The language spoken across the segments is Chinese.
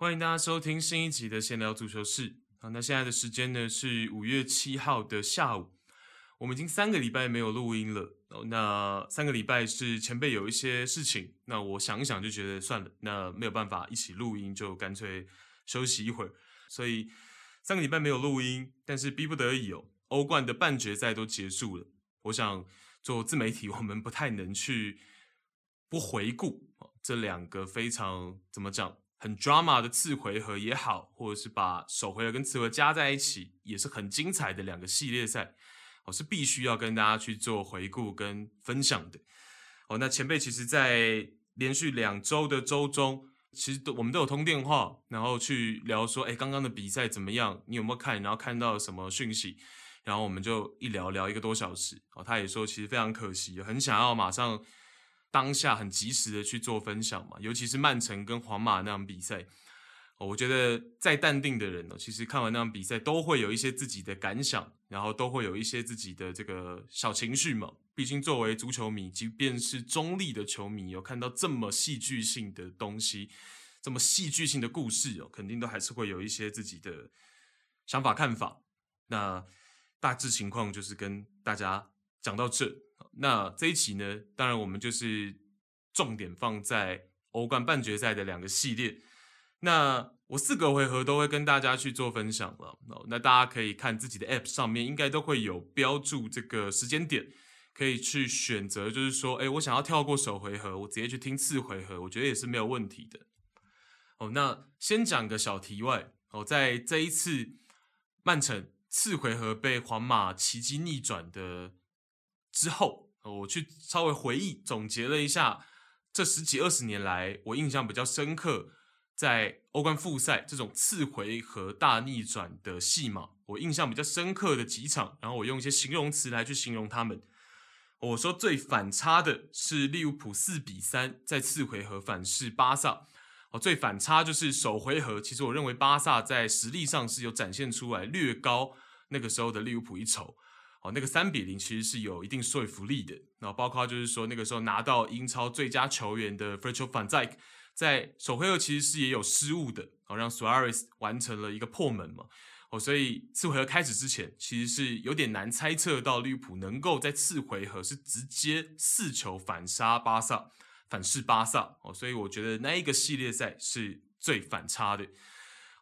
欢迎大家收听新一集的闲聊足球室。好，那现在的时间呢是五月七号的下午，我们已经三个礼拜没有录音了。那三个礼拜是前辈有一些事情，那我想一想就觉得算了，那没有办法一起录音，就干脆休息一会儿。所以三个礼拜没有录音，但是逼不得已哦，欧冠的半决赛都结束了。我想做自媒体，我们不太能去不回顾这两个非常怎么讲？很 drama 的次回合也好，或者是把首回合跟次回合加在一起，也是很精彩的两个系列赛，我是必须要跟大家去做回顾跟分享的。哦，那前辈其实，在连续两周的周中，其实都我们都有通电话，然后去聊说，哎，刚刚的比赛怎么样？你有没有看？然后看到什么讯息？然后我们就一聊聊一个多小时。哦，他也说，其实非常可惜，很想要马上。当下很及时的去做分享嘛，尤其是曼城跟皇马那场比赛，我觉得再淡定的人呢，其实看完那场比赛都会有一些自己的感想，然后都会有一些自己的这个小情绪嘛。毕竟作为足球迷，即便是中立的球迷，有看到这么戏剧性的东西，这么戏剧性的故事哦，肯定都还是会有一些自己的想法看法。那大致情况就是跟大家讲到这。那这一期呢，当然我们就是重点放在欧冠半决赛的两个系列。那我四个回合都会跟大家去做分享了。那大家可以看自己的 App 上面，应该都会有标注这个时间点，可以去选择，就是说，哎，我想要跳过首回合，我直接去听次回合，我觉得也是没有问题的。哦，那先讲个小题外哦，在这一次曼城次回合被皇马奇迹逆转的之后，我去稍微回忆总结了一下这十几二十年来，我印象比较深刻，在欧冠复赛这种次回合大逆转的戏码，我印象比较深刻的几场，然后我用一些形容词来去形容他们。我说最反差的是利物浦四比三在次回合反噬巴萨，哦，最反差就是首回合，其实我认为巴萨在实力上是有展现出来略高那个时候的利物浦一筹。那个三比零其实是有一定说服力的。那包括就是说那个时候拿到英超最佳球员的 Virgil van Dijk 在首回合其实是也有失误的，哦，让 Suarez 完成了一个破门嘛。哦，所以次回合开始之前，其实是有点难猜测到利物浦能够在次回合是直接四球反杀巴萨，反噬巴萨。哦，所以我觉得那一个系列赛是最反差的。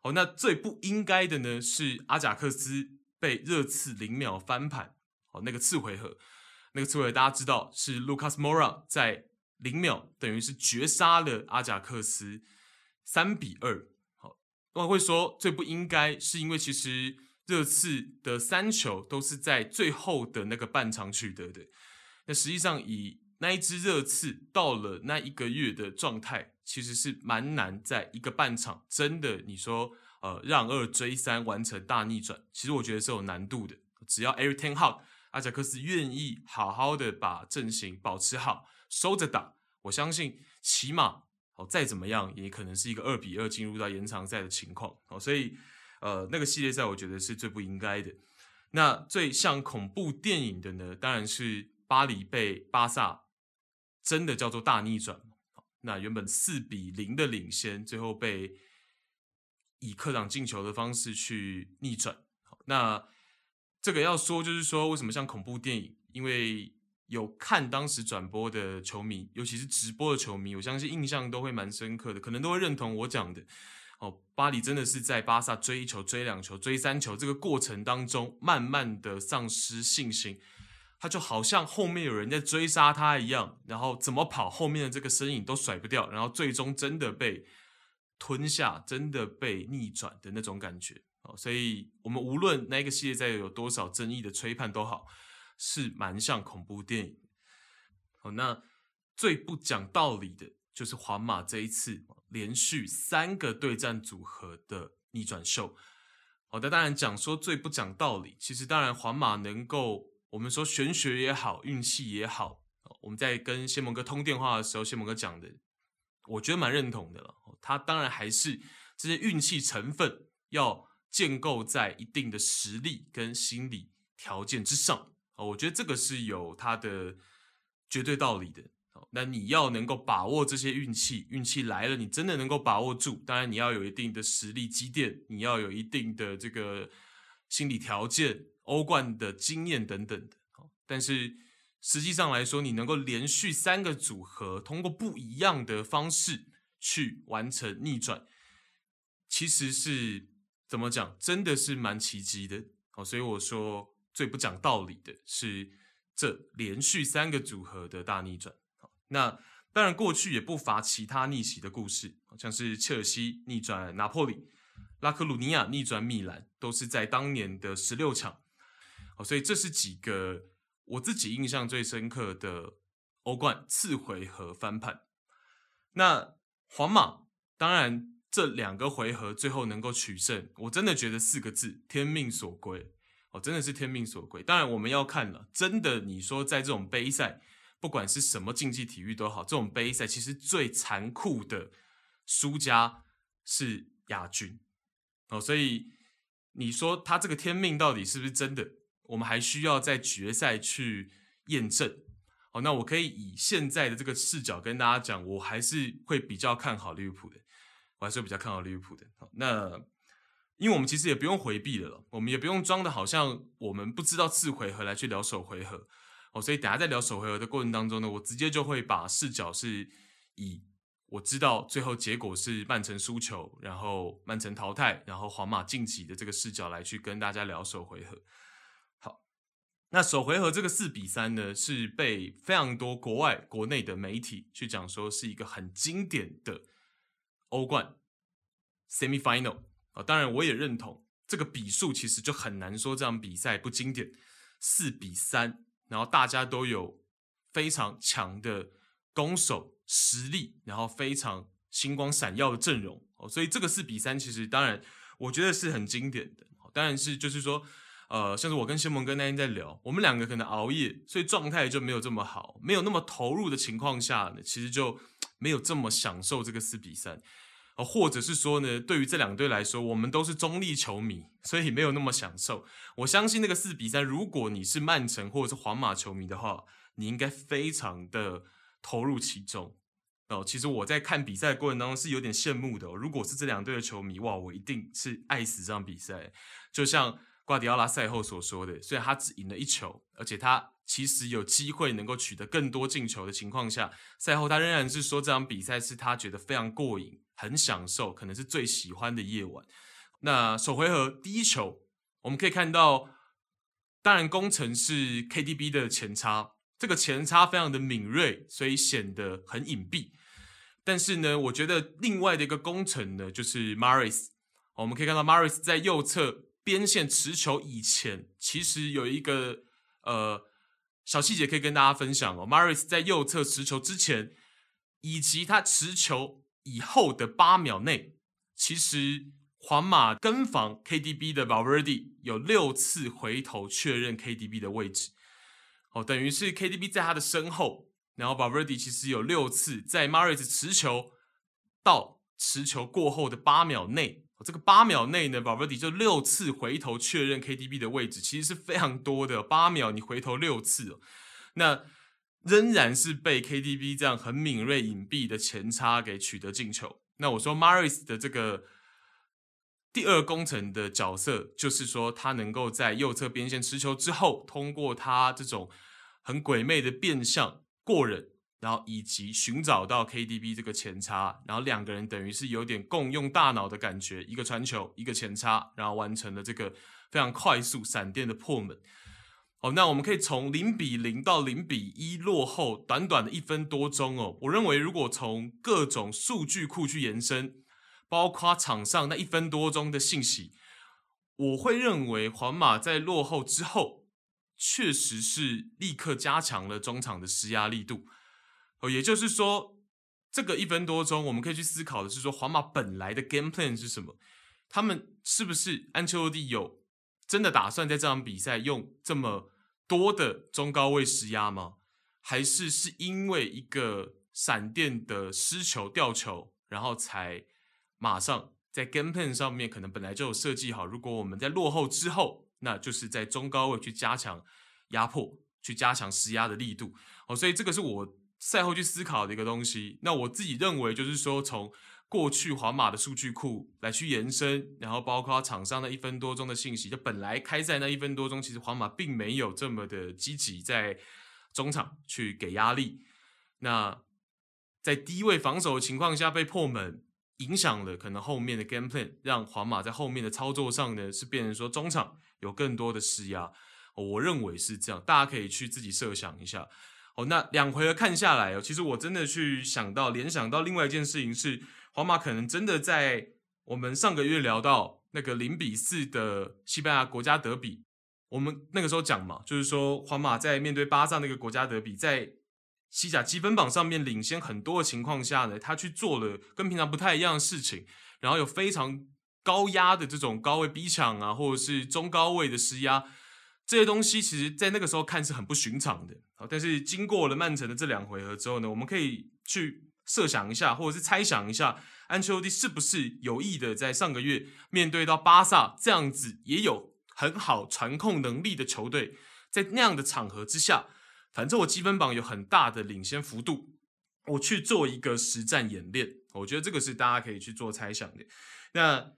哦，那最不应该的呢是阿贾克斯。被热刺零秒翻盘，那个次回合，那个次回合大家知道是 Lucas Mora 在零秒等于是绝杀了阿贾克斯三比二。好，我会说最不应该是因为其实热刺的三球都是在最后的那个半场取得的。那实际上以那一支热刺到了那一个月的状态，其实是蛮难在一个半场真的你说。呃，让二追三完成大逆转，其实我觉得是有难度的。只要 Every Ten Hag 阿贾克斯愿意好好的把阵型保持好，收着打，我相信起码哦再怎么样也可能是一个二比二进入到延长赛的情况。哦，所以呃那个系列赛我觉得是最不应该的。那最像恐怖电影的呢，当然是巴黎被巴萨真的叫做大逆转。那原本四比零的领先，最后被。以客场进球的方式去逆转，那这个要说就是说，为什么像恐怖电影？因为有看当时转播的球迷，尤其是直播的球迷，我相信印象都会蛮深刻的，可能都会认同我讲的。哦，巴黎真的是在巴萨追一球、追两球、追三球这个过程当中，慢慢的丧失信心，他就好像后面有人在追杀他一样，然后怎么跑，后面的这个身影都甩不掉，然后最终真的被。吞下真的被逆转的那种感觉哦，所以我们无论那个系列在有多少争议的吹判都好，是蛮像恐怖电影。好，那最不讲道理的就是皇马这一次连续三个对战组合的逆转秀。好的，当然讲说最不讲道理，其实当然皇马能够我们说玄学也好，运气也好，我们在跟谢蒙哥通电话的时候，谢蒙哥讲的。我觉得蛮认同的了，他当然还是这些运气成分要建构在一定的实力跟心理条件之上啊，我觉得这个是有它的绝对道理的。那你要能够把握这些运气，运气来了，你真的能够把握住。当然，你要有一定的实力积淀，你要有一定的这个心理条件、欧冠的经验等等的。但是实际上来说，你能够连续三个组合通过不一样的方式去完成逆转，其实是怎么讲？真的是蛮奇迹的。哦，所以我说最不讲道理的是这连续三个组合的大逆转。那当然，过去也不乏其他逆袭的故事，像是切尔西逆转拿破里、拉科鲁尼亚逆转米兰，都是在当年的十六强。哦，所以这是几个我自己印象最深刻的欧冠次回合翻盘。那皇马当然。这两个回合最后能够取胜，我真的觉得四个字：天命所归。哦，真的是天命所归。当然，我们要看了，真的，你说在这种杯赛，不管是什么竞技体育都好，这种杯赛其实最残酷的输家是亚军。哦，所以你说他这个天命到底是不是真的？我们还需要在决赛去验证。哦，那我可以以现在的这个视角跟大家讲，我还是会比较看好利物浦的。我还是比较看好利物浦的。好，那因为我们其实也不用回避了，我们也不用装的好像我们不知道次回合来去聊首回合哦。所以等下在聊首回合的过程当中呢，我直接就会把视角是以我知道最后结果是曼城输球，然后曼城淘汰，然后皇马晋级的这个视角来去跟大家聊首回合。好，那首回合这个四比三呢，是被非常多国外国内的媒体去讲说是一个很经典的。欧冠 semi-final 啊，当然我也认同这个比数，其实就很难说这场比赛不经典，四比三，然后大家都有非常强的攻守实力，然后非常星光闪耀的阵容哦，所以这个四比三其实当然我觉得是很经典的，当然是就是说，呃，像是我跟谢蒙哥那天在聊，我们两个可能熬夜，所以状态就没有这么好，没有那么投入的情况下呢，其实就。没有这么享受这个四比三，或者是说呢，对于这两队来说，我们都是中立球迷，所以没有那么享受。我相信那个四比三，如果你是曼城或者是皇马球迷的话，你应该非常的投入其中哦。其实我在看比赛过程当中是有点羡慕的。如果是这两队的球迷，哇，我一定是爱死这场比赛。就像瓜迪奥拉赛后所说的，虽然他只赢了一球，而且他。其实有机会能够取得更多进球的情况下，赛后他仍然是说这场比赛是他觉得非常过瘾、很享受，可能是最喜欢的夜晚。那首回合第一球，我们可以看到，当然工程是 KDB 的前插，这个前插非常的敏锐，所以显得很隐蔽。但是呢，我觉得另外的一个工程呢，就是 Maris。我们可以看到 Maris 在右侧边线持球以前，其实有一个呃。小细节可以跟大家分享哦。Mahrez 在右侧持球之前，以及他持球以后的八秒内，其实皇马跟防 KDB 的 Valverde 有六次回头确认 KDB 的位置。哦，等于是 KDB 在他的身后，然后 Valverde 其实有六次在 Mahrez 持球到持球过后的八秒内。这个八秒内呢，Valverde 就六次回头确认 KDB 的位置，其实是非常多的。八秒你回头六次哦，那仍然是被 KDB 这样很敏锐隐蔽的前插给取得进球。那我说 Maris 的这个第二工程的角色，就是说他能够在右侧边线持球之后，通过他这种很鬼魅的变向过人。然后以及寻找到 KDB 这个前插，然后两个人等于是有点共用大脑的感觉，一个传球，一个前插，然后完成了这个非常快速闪电的破门。好，那我们可以从零比零到零比一落后，短短的一分多钟哦。我认为如果从各种数据库去延伸，包括场上那一分多钟的信息，我会认为皇马在落后之后，确实是立刻加强了中场的施压力度。哦，也就是说，这个一分多钟，我们可以去思考的是说，皇马本来的 game plan 是什么？他们是不是安切洛蒂有真的打算在这场比赛用这么多的中高位施压吗？还是是因为一个闪电的失球吊球，然后才马上在 game plan 上面可能本来就有设计好，如果我们在落后之后，那就是在中高位去加强压迫，去加强施压的力度。哦，所以这个是我。赛后去思考的一个东西。那我自己认为就是说，从过去皇马的数据库来去延伸，然后包括场上的一分多钟的信息，就本来开赛那一分多钟，其实皇马并没有这么的积极在中场去给压力。那在低位防守的情况下被破门，影响了可能后面的 game plan，让皇马在后面的操作上呢是变成说中场有更多的施压。我认为是这样，大家可以去自己设想一下。哦，那两回合看下来哦，其实我真的去想到联想到另外一件事情是。皇马可能真的在我们上个月聊到那个零比四的西班牙国家德比，我们那个时候讲嘛，就是说皇马在面对巴萨那个国家德比，在西甲积分榜上面领先很多的情况下呢，他去做了跟平常不太一样的事情，然后有非常高压的这种高位逼抢啊，或者是中高位的施压，这些东西其实在那个时候看是很不寻常的。好，但是经过了曼城的这两回合之后呢，我们可以去。设想一下，或者是猜想一下，安切洛蒂是不是有意的在上个月面对到巴萨这样子也有很好传控能力的球队，在那样的场合之下，反正我积分榜有很大的领先幅度，我去做一个实战演练，我觉得这个是大家可以去做猜想的。那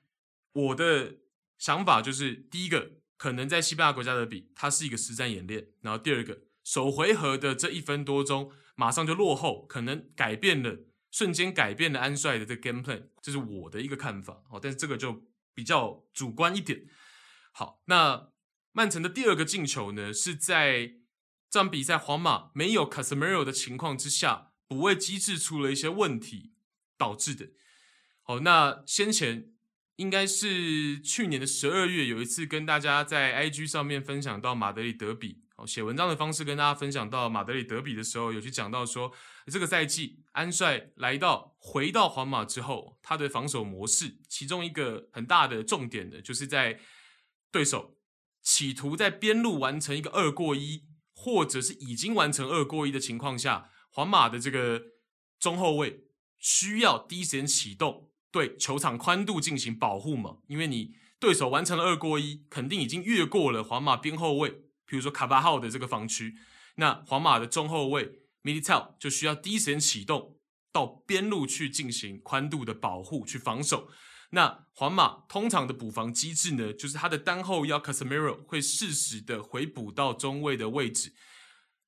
我的想法就是，第一个可能在西班牙国家德比，它是一个实战演练，然后第二个首回合的这一分多钟。马上就落后，可能改变了，瞬间改变了安帅的这 game plan，这是我的一个看法。哦，但是这个就比较主观一点。好，那曼城的第二个进球呢，是在这场比赛皇马没有 Casemiro 的情况之下，补位机制出了一些问题导致的。好，那先前应该是去年的十二月，有一次跟大家在 IG 上面分享到马德里德比。哦写文章的方式跟大家分享到马德里德比的时候，有去讲到说，这个赛季安帅来到回到皇马之后，他的防守模式，其中一个很大的重点的，就是在对手企图在边路完成一个二过一，或者是已经完成二过一的情况下，皇马的这个中后卫需要第一时间启动，对球场宽度进行保护嘛，因为你对手完成了二过一，肯定已经越过了皇马边后卫。比如说卡巴号的这个防区，那皇马的中后卫 m i l i t a l 就需要第一时间启动到边路去进行宽度的保护，去防守。那皇马通常的补防机制呢，就是他的单后腰 Casemiro 会适时的回补到中卫的位置，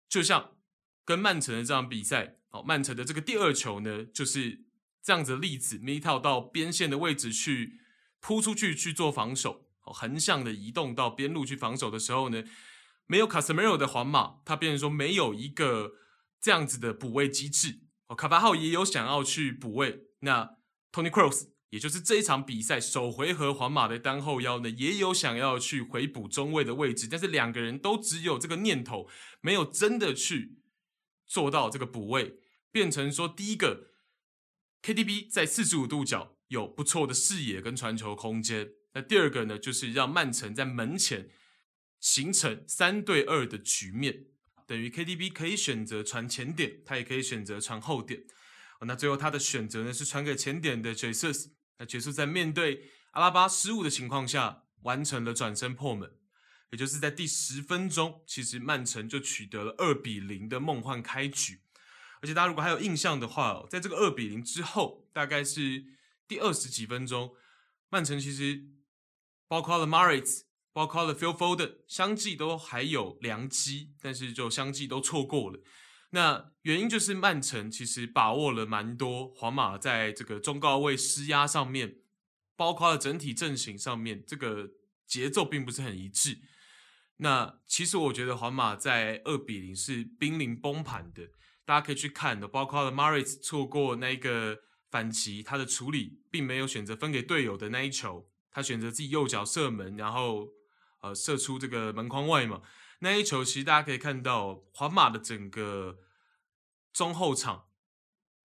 就像跟曼城的这场比赛，哦，曼城的这个第二球呢，就是这样子例子 m e t 到边线的位置去扑出去去做防守，哦，横向的移动到边路去防守的时候呢。没有卡塞梅罗的皇马，他变成说没有一个这样子的补位机制。哦，卡巴号也有想要去补位，那 Tony Kroos 也就是这一场比赛首回合皇马的单后腰呢，也有想要去回补中卫的位置，但是两个人都只有这个念头，没有真的去做到这个补位，变成说第一个 KDB 在四十五度角有不错的视野跟传球空间，那第二个呢，就是让曼城在门前。形成三对二的局面，等于 KDB 可以选择传前点，他也可以选择传后点。那最后他的选择呢是传给前点的 Jesus。那 Jesus 在面对阿拉巴失误的情况下，完成了转身破门，也就是在第十分钟，其实曼城就取得了二比零的梦幻开局。而且大家如果还有印象的话，在这个二比零之后，大概是第二十几分钟，曼城其实包括了 Mahrez 包括了 Phil Foden 相继都还有良机，但是就相继都错过了。那原因就是曼城其实把握了蛮多皇马在这个中高位施压上面，包括了整体阵型上面，这个节奏并不是很一致。那其实我觉得皇马在二比零是濒临崩盘的，大家可以去看的，包括了 Mahrez 错过那个反击，他的处理并没有选择分给队友的那一球，他选择自己右脚射门，然后。呃，射出这个门框外嘛，那一球其实大家可以看到，皇马的整个中后场，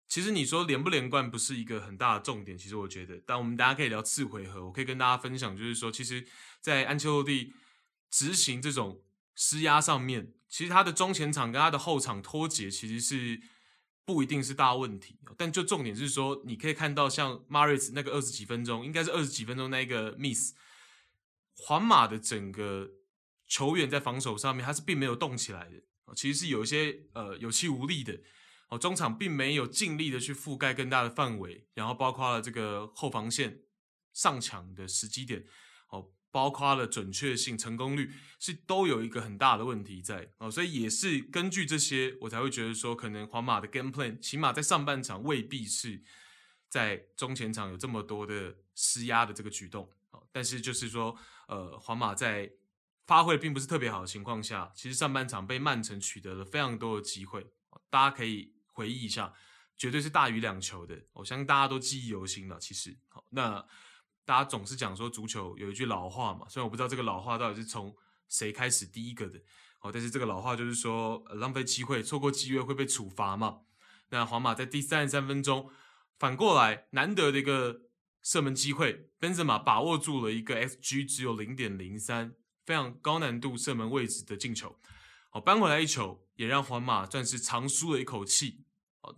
其实你说连不连贯不是一个很大的重点，其实我觉得，但我们大家可以聊次回合，我可以跟大家分享，就是说，其实，在安切洛蒂执行这种施压上面，其实他的中前场跟他的后场脱节，其实是不一定是大问题，但就重点是说，你可以看到像 Mahrez 那个二十几分钟，应该是二十几分钟那个 miss。皇马的整个球员在防守上面，他是并没有动起来的，其实是有一些呃有气无力的。哦，中场并没有尽力的去覆盖更大的范围，然后包括了这个后防线上抢的时机点，包括了准确性、成功率，是都有一个很大的问题在哦，所以也是根据这些，我才会觉得说，可能皇马的 game plan 起码在上半场未必是在中前场有这么多的施压的这个举动，哦，但是就是说，呃，皇马在发挥并不是特别好的情况下，其实上半场被曼城取得了非常多的机会，大家可以。回忆一下，绝对是大于两球的。我相信大家都记忆犹新了。其实，好，那大家总是讲说足球有一句老话嘛，虽然我不知道这个老话到底是从谁开始第一个的，哦，但是这个老话就是说，浪费机会、错过机会会被处罚嘛。那皇马在第三十三分钟，反过来难得的一个射门机会，Benzema 把握住了一个 XG 只有零点零三，非常高难度射门位置的进球，好，扳回来一球，也让皇马算是长舒了一口气。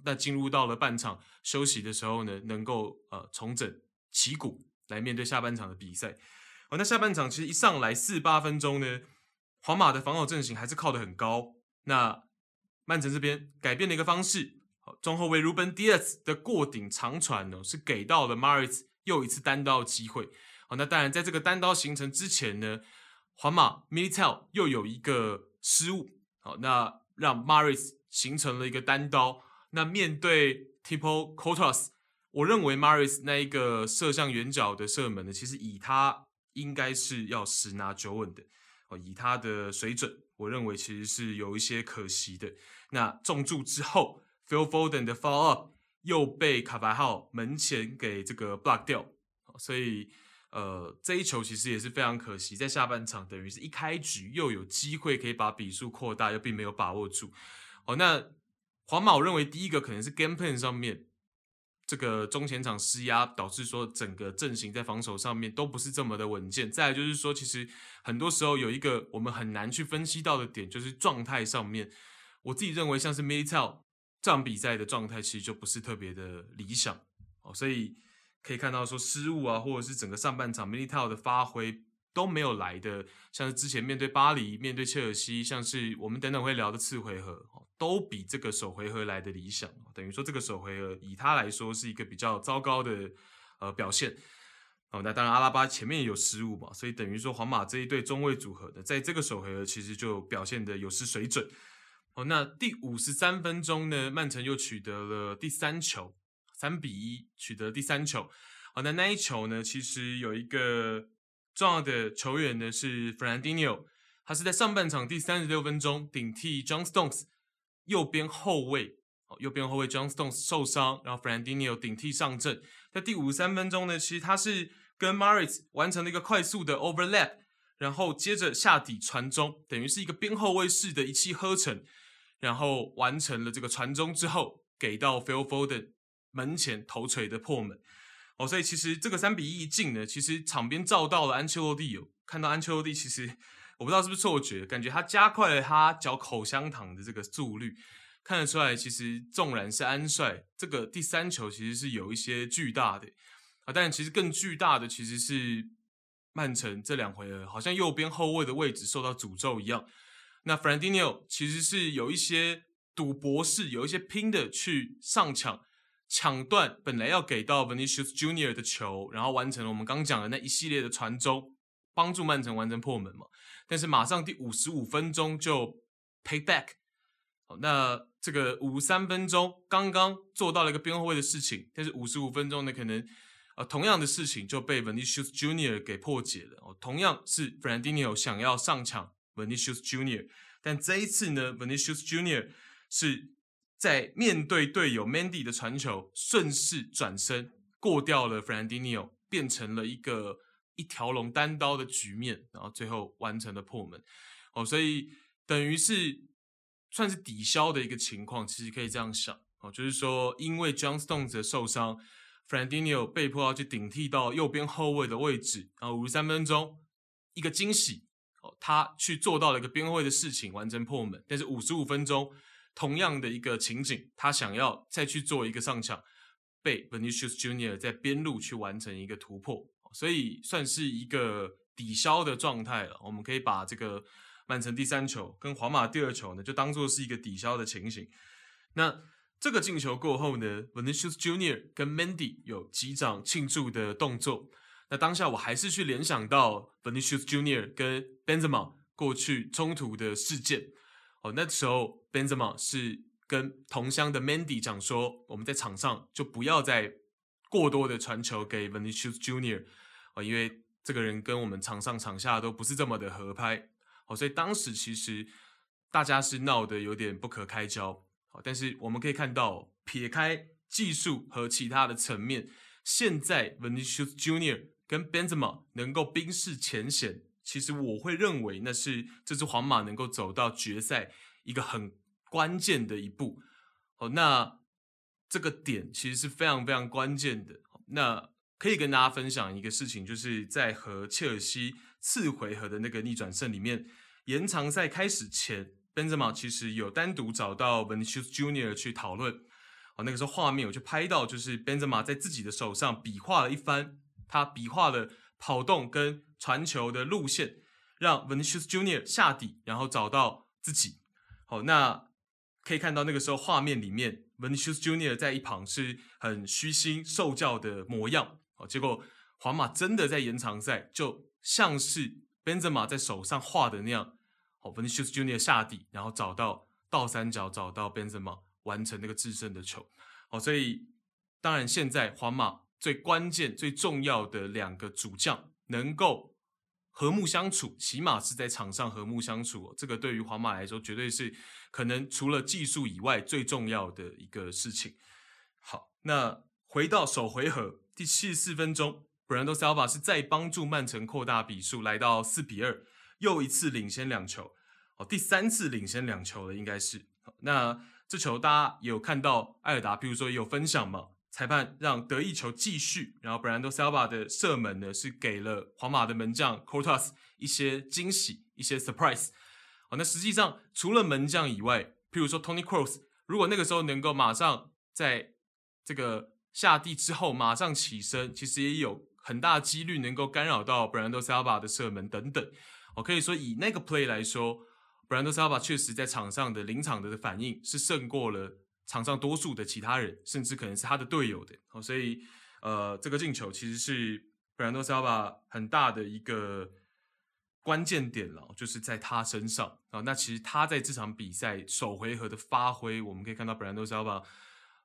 那进入到了半场休息的时候呢，能够呃重整旗鼓来面对下半场的比赛。哦，那下半场其实一上来四八分钟呢，皇马的防守阵型还是靠得很高。那曼城这边改变了一个方式，中后卫 Ruben Diaz 的过顶长传呢，是给到了 Mahrez 又一次单刀机会。好，那当然在这个单刀形成之前呢，皇马 Militao 又有一个失误，好，那让 Mahrez 形成了一个单刀。那面对 Thibaut Courtois，我认为 Mahrez 那一个射向远角的射门呢，其实以他应该是要十拿九稳的哦。以他的水准，我认为其实是有一些可惜的。那中柱之后，Phil Foden 的 follow up 又被卡牌号门前给这个 block 掉，所以呃这一球其实也是非常可惜。在下半场等于是一开局又有机会可以把比数扩大，又并没有把握住。哦，那。皇马，我认为第一个可能是 game plan 上面这个中前场施压，导致说整个阵型在防守上面都不是这么的稳健。再来就是说，其实很多时候有一个我们很难去分析到的点，就是状态上面，我自己认为像是 Militao 这场比赛的状态其实就不是特别的理想哦，所以可以看到说失误啊，或者是整个上半场 Militao 的发挥都没有来的，像是之前面对巴黎、面对切尔西，像是我们等等会聊的次回合。都比这个首回合来的理想，等于说这个首回合以他来说是一个比较糟糕的呃表现。哦，那当然阿拉巴前面也有失误嘛，所以等于说皇马这一对中卫组合的在这个首回合其实就表现得有失水准。哦，那第五十三分钟呢，曼城又取得了第三球，三比一取得第三球。好，那那一球呢，其实有一个重要的球员呢是 Fernandinho，他是在上半场第三十六分钟顶替 John Stones。右边后卫，右边后卫 John Stones 受伤，然后 Fernandinho 顶替上阵。在第五十三分钟呢，其实他是跟 Mahrez 完成了一个快速的 overlap，然后接着下底传中，等于是一个边后卫式的一气呵成，然后完成了这个传中之后，给到 Phil Foden 门前头锤的破门。哦，所以其实这个三比一一进呢，其实场边照到了安切洛蒂有看到安切洛蒂其实。我不知道是不是错觉，感觉他加快了他嚼口香糖的这个速率，看得出来，其实纵然是安帅，这个第三球其实是有一些巨大的啊，但其实更巨大的其实是曼城这两回合好像右边后卫的位置受到诅咒一样。那 Fernandinho 其实是有一些赌博式，有一些拼的去上抢，抢断本来要给到 Vinicius Junior 的球，然后完成了我们刚讲的那一系列的传中，帮助曼城完成破门嘛。但是马上第五十五分钟就 pay back，好，那这个五十三分钟刚刚做到了一个边后卫的事情，但是五十五分钟呢，可能呃同样的事情就被 Vinicius Junior 给破解了哦。同样是 Brandinho 想要上抢 Vinicius Junior，但这一次呢，Vinicius Junior 是在面对队友 Mandy 的传球，顺势转身过掉了 Fernandinho，变成了一个。一条龙单刀的局面，然后最后完成了破门，哦，所以等于是算是抵消的一个情况，其实可以这样想，哦，就是说因为 John Stones 的受伤，Fernandinho 被迫要去顶替到右边后卫的位置，然后五十三分钟一个惊喜，哦，他去做到了一个边后卫的事情，完成破门，但是五十五分钟同样的一个情景，他想要再去做一个上抢，被 Vinicius Junior 在边路去完成一个突破。所以算是一个抵消的状态了。我们可以把这个曼城第三球跟皇马第二球呢，就当做是一个抵消的情形。那这个进球过后呢，Vinicius Junior 跟 Mandy 有击掌庆祝的动作。那当下我还是去联想到 Vinicius Junior 跟 Benzema 过去冲突的事件。那时候 Benzema 是跟同乡的 Mandy 讲说，我们在场上就不要再过多的传球给 Vinicius Junior，哦，因为这个人跟我们场上场下都不是这么的合拍。哦，所以当时其实大家是闹得有点不可开交。但是我们可以看到，撇开技术和其他的层面，现在 Vinicius Junior 跟 Benzema 能够冰释前嫌，其实我会认为那是这支皇马能够走到决赛一个很关键的一步。哦，那这个点其实是非常非常关键的。那可以跟大家分享一个事情，就是在和切尔西次回合的那个逆转胜里面，延长赛开始前。Benzema 其实有单独找到 Vinicius Junior 去讨论，哦，那个时候画面我就拍到，就是 Benzema 在自己的手上比划了一番，他比划了跑动跟传球的路线，让 Vinicius Junior 下底，然后找到自己。好，那可以看到那个时候画面里面，Vinicius Junior 在一旁是很虚心受教的模样。哦，结果皇马真的在延长赛，就像是 Benzema 在手上画的那样。Vinicius Junior 下底，然后找到倒三角，找到 Benzema 完成那个制胜的球。好，所以当然现在皇马最关键、最重要的两个主将能够和睦相处，起码是在场上和睦相处。这个对于皇马来说，绝对是可能除了技术以外最重要的一个事情。好，那回到首回合第七十四分钟，Bernardo Silva 是再帮助曼城扩大比数，来到四比二，又一次领先两球。哦，第三次领先两球了，应该是。那这球大家有看到，艾尔达，比如说也有分享嘛，裁判让得意球继续，然后 Bernardo Silva 的射门呢是给了皇马的门将 c o r t a s 一些惊喜，一些 surprise。哦，那实际上除了门将以外，譬如说 Tony c r o s s 如果那个时候能够马上在这个下地之后马上起身，其实也有很大几率能够干扰到 Bernardo Silva 的射门等等。我可以说以那个 play 来说。Bernardo Silva 确实在场上的临场的反应是胜过了场上多数的其他人，甚至可能是他的队友的。哦，所以呃，这个进球其实是 Bernardo Silva 很大的一个关键点了，就是在他身上啊。那其实他在这场比赛首回合的发挥，我们可以看到 Bernardo Silva，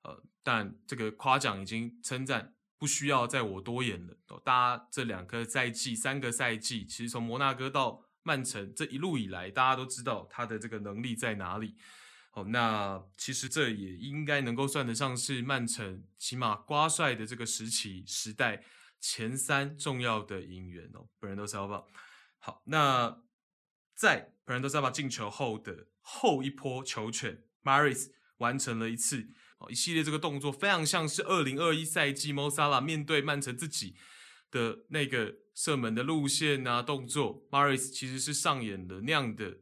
呃，但这个夸奖已经称赞不需要再我多言了。大家这两个赛季、三个赛季，其实从摩纳哥到曼城这一路以来，大家都知道他的这个能力在哪里。哦，那其实这也应该能够算得上是曼城起码瓜帅的这个时期时代前三重要的引援哦。Bernardo Silva。好，那在 Bernardo Silva 进球后的后一波球权，Mahrez 完成了一次哦一系列这个动作，非常像是二零二一赛季 Mosala 面对曼城自己的那个。射门的路线啊，动作，Mahrez 其实是上演了那样的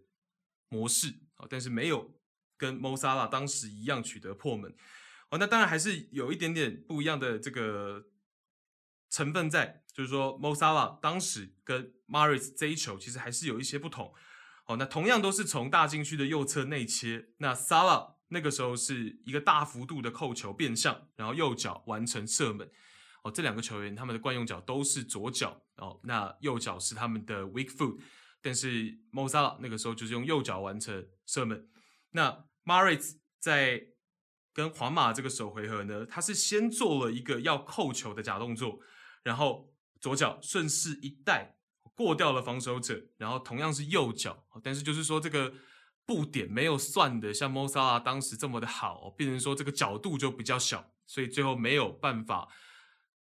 模式啊，但是没有跟 Mosala 当时一样取得破门哦。那当然还是有一点点不一样的这个成分在，就是说 Mosala 当时跟 Mahrez 这一球其实还是有一些不同哦。那同样都是从大禁区的右侧内切，那 sala 那个时候是一个大幅度的扣球变向，然后右脚完成射门。哦，这两个球员他们的惯用脚都是左脚哦，那右脚是他们的 weak foot，但是 Mosala 那个时候就是用右脚完成射门。那 Mahrez 在跟皇马这个首回合呢，他是先做了一个要扣球的假动作，然后左脚顺势一带过掉了防守者，然后同样是右脚，但是就是说这个布点没有算的像 Mo s a 当时这么的好，变成说这个角度就比较小，所以最后没有办法。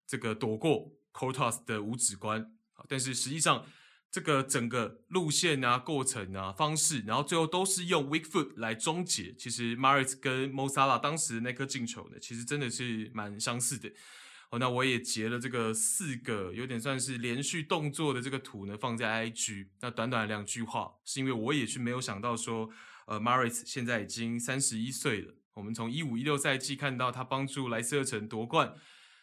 这个躲过 Cottos 的五指关，但是实际上这个整个路线啊、过程啊、方式，然后最后都是用 weak foot 来终结。其实 Mahrez 跟 Mosala 当时那颗进球呢，其实真的是蛮相似的。哦，那我也截了这个四个有点算是连续动作的这个图呢，放在 IG。那短短两句话，是因为我也是没有想到说，呃，Mahrez 现在已经三十一岁了。我们从一五一六赛季看到他帮助莱斯特城夺冠。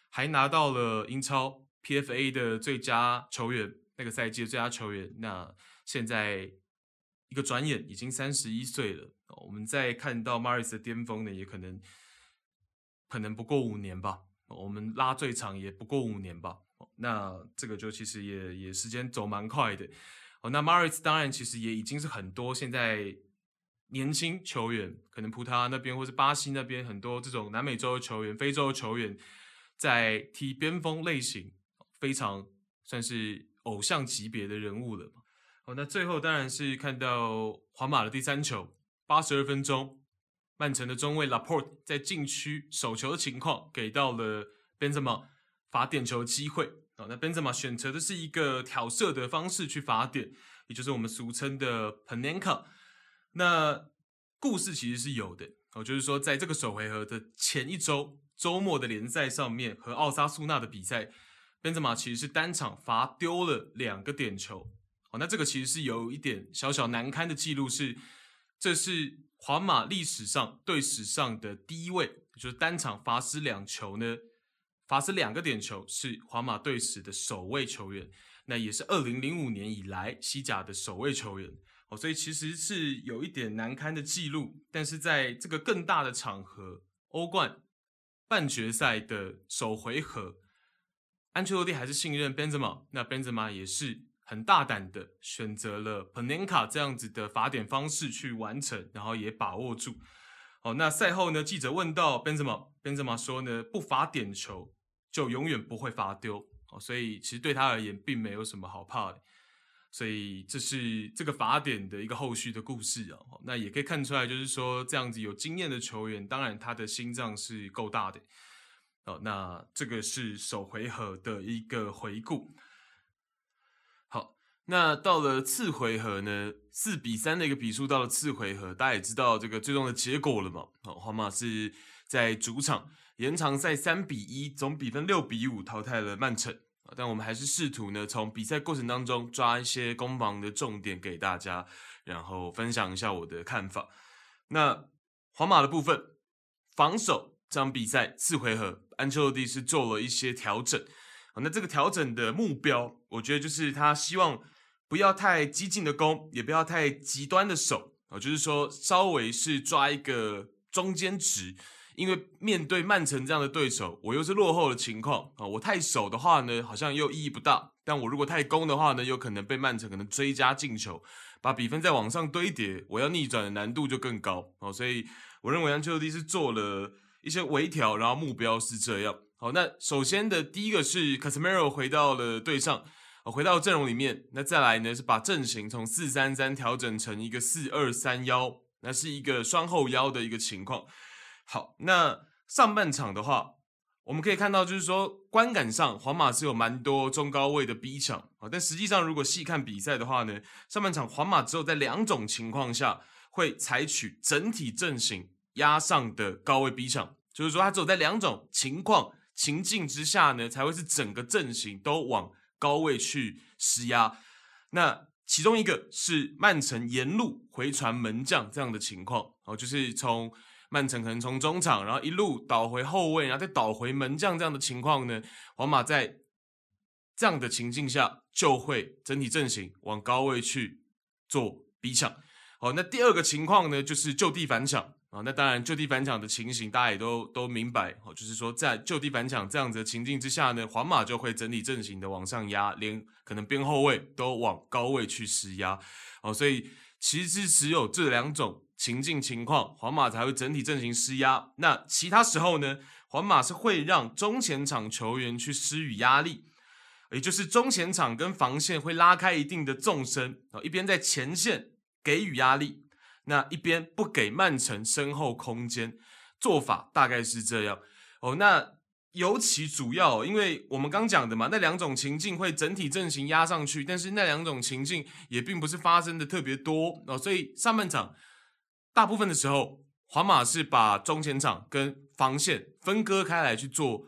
还拿到了英超 PFA 的最佳球员，那个赛季的最佳球员。那现在一个转眼已经三十一岁了。我们再看到 Mahrez 的巅峰呢，也可能可能不过五年吧，我们拉最长也不过五年吧。那这个就其实也也时间走蛮快的。哦，那 Maritz 当然其实也已经是很多现在年轻球员，可能葡萄牙那边或是巴西那边很多这种南美洲的球员、非洲的球员，在踢边锋类型，非常算是偶像级别的人物了。哦，那最后当然是看到皇马的第三球，八十二分钟，曼城的中卫 Laporte 在禁区手球的情况，给到了 Benzema 罚点球机会。哦，那 Benzema 选择的是一个挑射的方式去罚点，也就是我们俗称的 Panenka。那故事其实是有的，哦，就是说在这个首回合的前一周周末的联赛上面和奥萨苏纳的比赛，Benzema 其实是单场罚丢了两个点球。哦，那这个其实是有一点小小难堪的记录，是这是皇马历史上队史上的第一位，就是单场罚失两球呢。罚失两个点球是皇马队史的首位球员，那也是二零零五年以来西甲的首位球员哦，所以其实是有一点难堪的记录。但是在这个更大的场合，欧冠半决赛的首回合，安切洛蒂还是信任 Benzema，那 Benzema 也是很大胆的选择了 Panenka 这样子的罚点方式去完成，然后也把握住。哦，那赛后呢，记者问到 Benzema，Benzema 说呢，不罚点球。就永远不会罚丢哦，所以其实对他而言并没有什么好怕的，所以这是这个罚点的一个后续的故事哦。那也可以看出来，就是说这样子有经验的球员，当然他的心脏是够大的哦。那这个是首回合的一个回顾。好，那到了次回合呢，四比三的一个比数，到了次回合，大家也知道这个最终的结果了嘛？哦，皇马是在主场。延长赛三比一，总比分六比五淘汰了曼城。但我们还是试图呢，从比赛过程当中抓一些攻防的重点给大家，然后分享一下我的看法。那皇马的部分，防守这场比赛四回合，安切洛蒂是做了一些调整。那这个调整的目标，我觉得就是他希望不要太激进的攻，也不要太极端的守，啊就是说稍微是抓一个中间值。因为面对曼城这样的对手，我又是落后的情况啊，我太守的话呢，好像又意义不大；但我如果太攻的话呢，有可能被曼城可能追加进球，把比分再往上堆叠，我要逆转的难度就更高哦。所以我认为安切洛蒂是做了一些微调，然后目标是这样。好，那首先的第一个是 Casemiro 回到了队上，回到阵容里面。那再来呢，是把阵型从四三三调整成一个四二三幺，那是一个双后腰的一个情况。好，那上半场的话，我们可以看到，就是说观感上，皇马是有蛮多中高位的逼抢啊，但实际上如果细看比赛的话呢，上半场皇马只有在两种情况下会采取整体阵型压上的高位逼抢，就是说它只有在两种情况情境之下呢，才会是整个阵型都往高位去施压。那其中一个是曼城沿路回传门将这样的情况哦，就是从。曼城可能从中场，然后一路倒回后卫，然后再倒回门将这样的情况呢，皇马在这样的情境下就会整体阵型往高位去做逼抢。好，那第二个情况呢，就是就地反抢啊。那当然就地反抢的情形大家也都都明白，哦，就是说在就地反抢这样子的情境之下呢，皇马就会整体阵型的往上压，连可能边后卫都往高位去施压。哦，所以其实只有这两种。情境情况，皇马才会整体阵型施压。那其他时候呢？皇马是会让中前场球员去施予压力，也就是中前场跟防线会拉开一定的纵深，一边在前线给予压力，那一边不给曼城身后空间。做法大概是这样哦。那尤其主要，因为我们刚讲的嘛，那两种情境会整体阵型压上去，但是那两种情境也并不是发生的特别多哦，所以上半场。大部分的时候，皇马是把中前场跟防线分割开来去做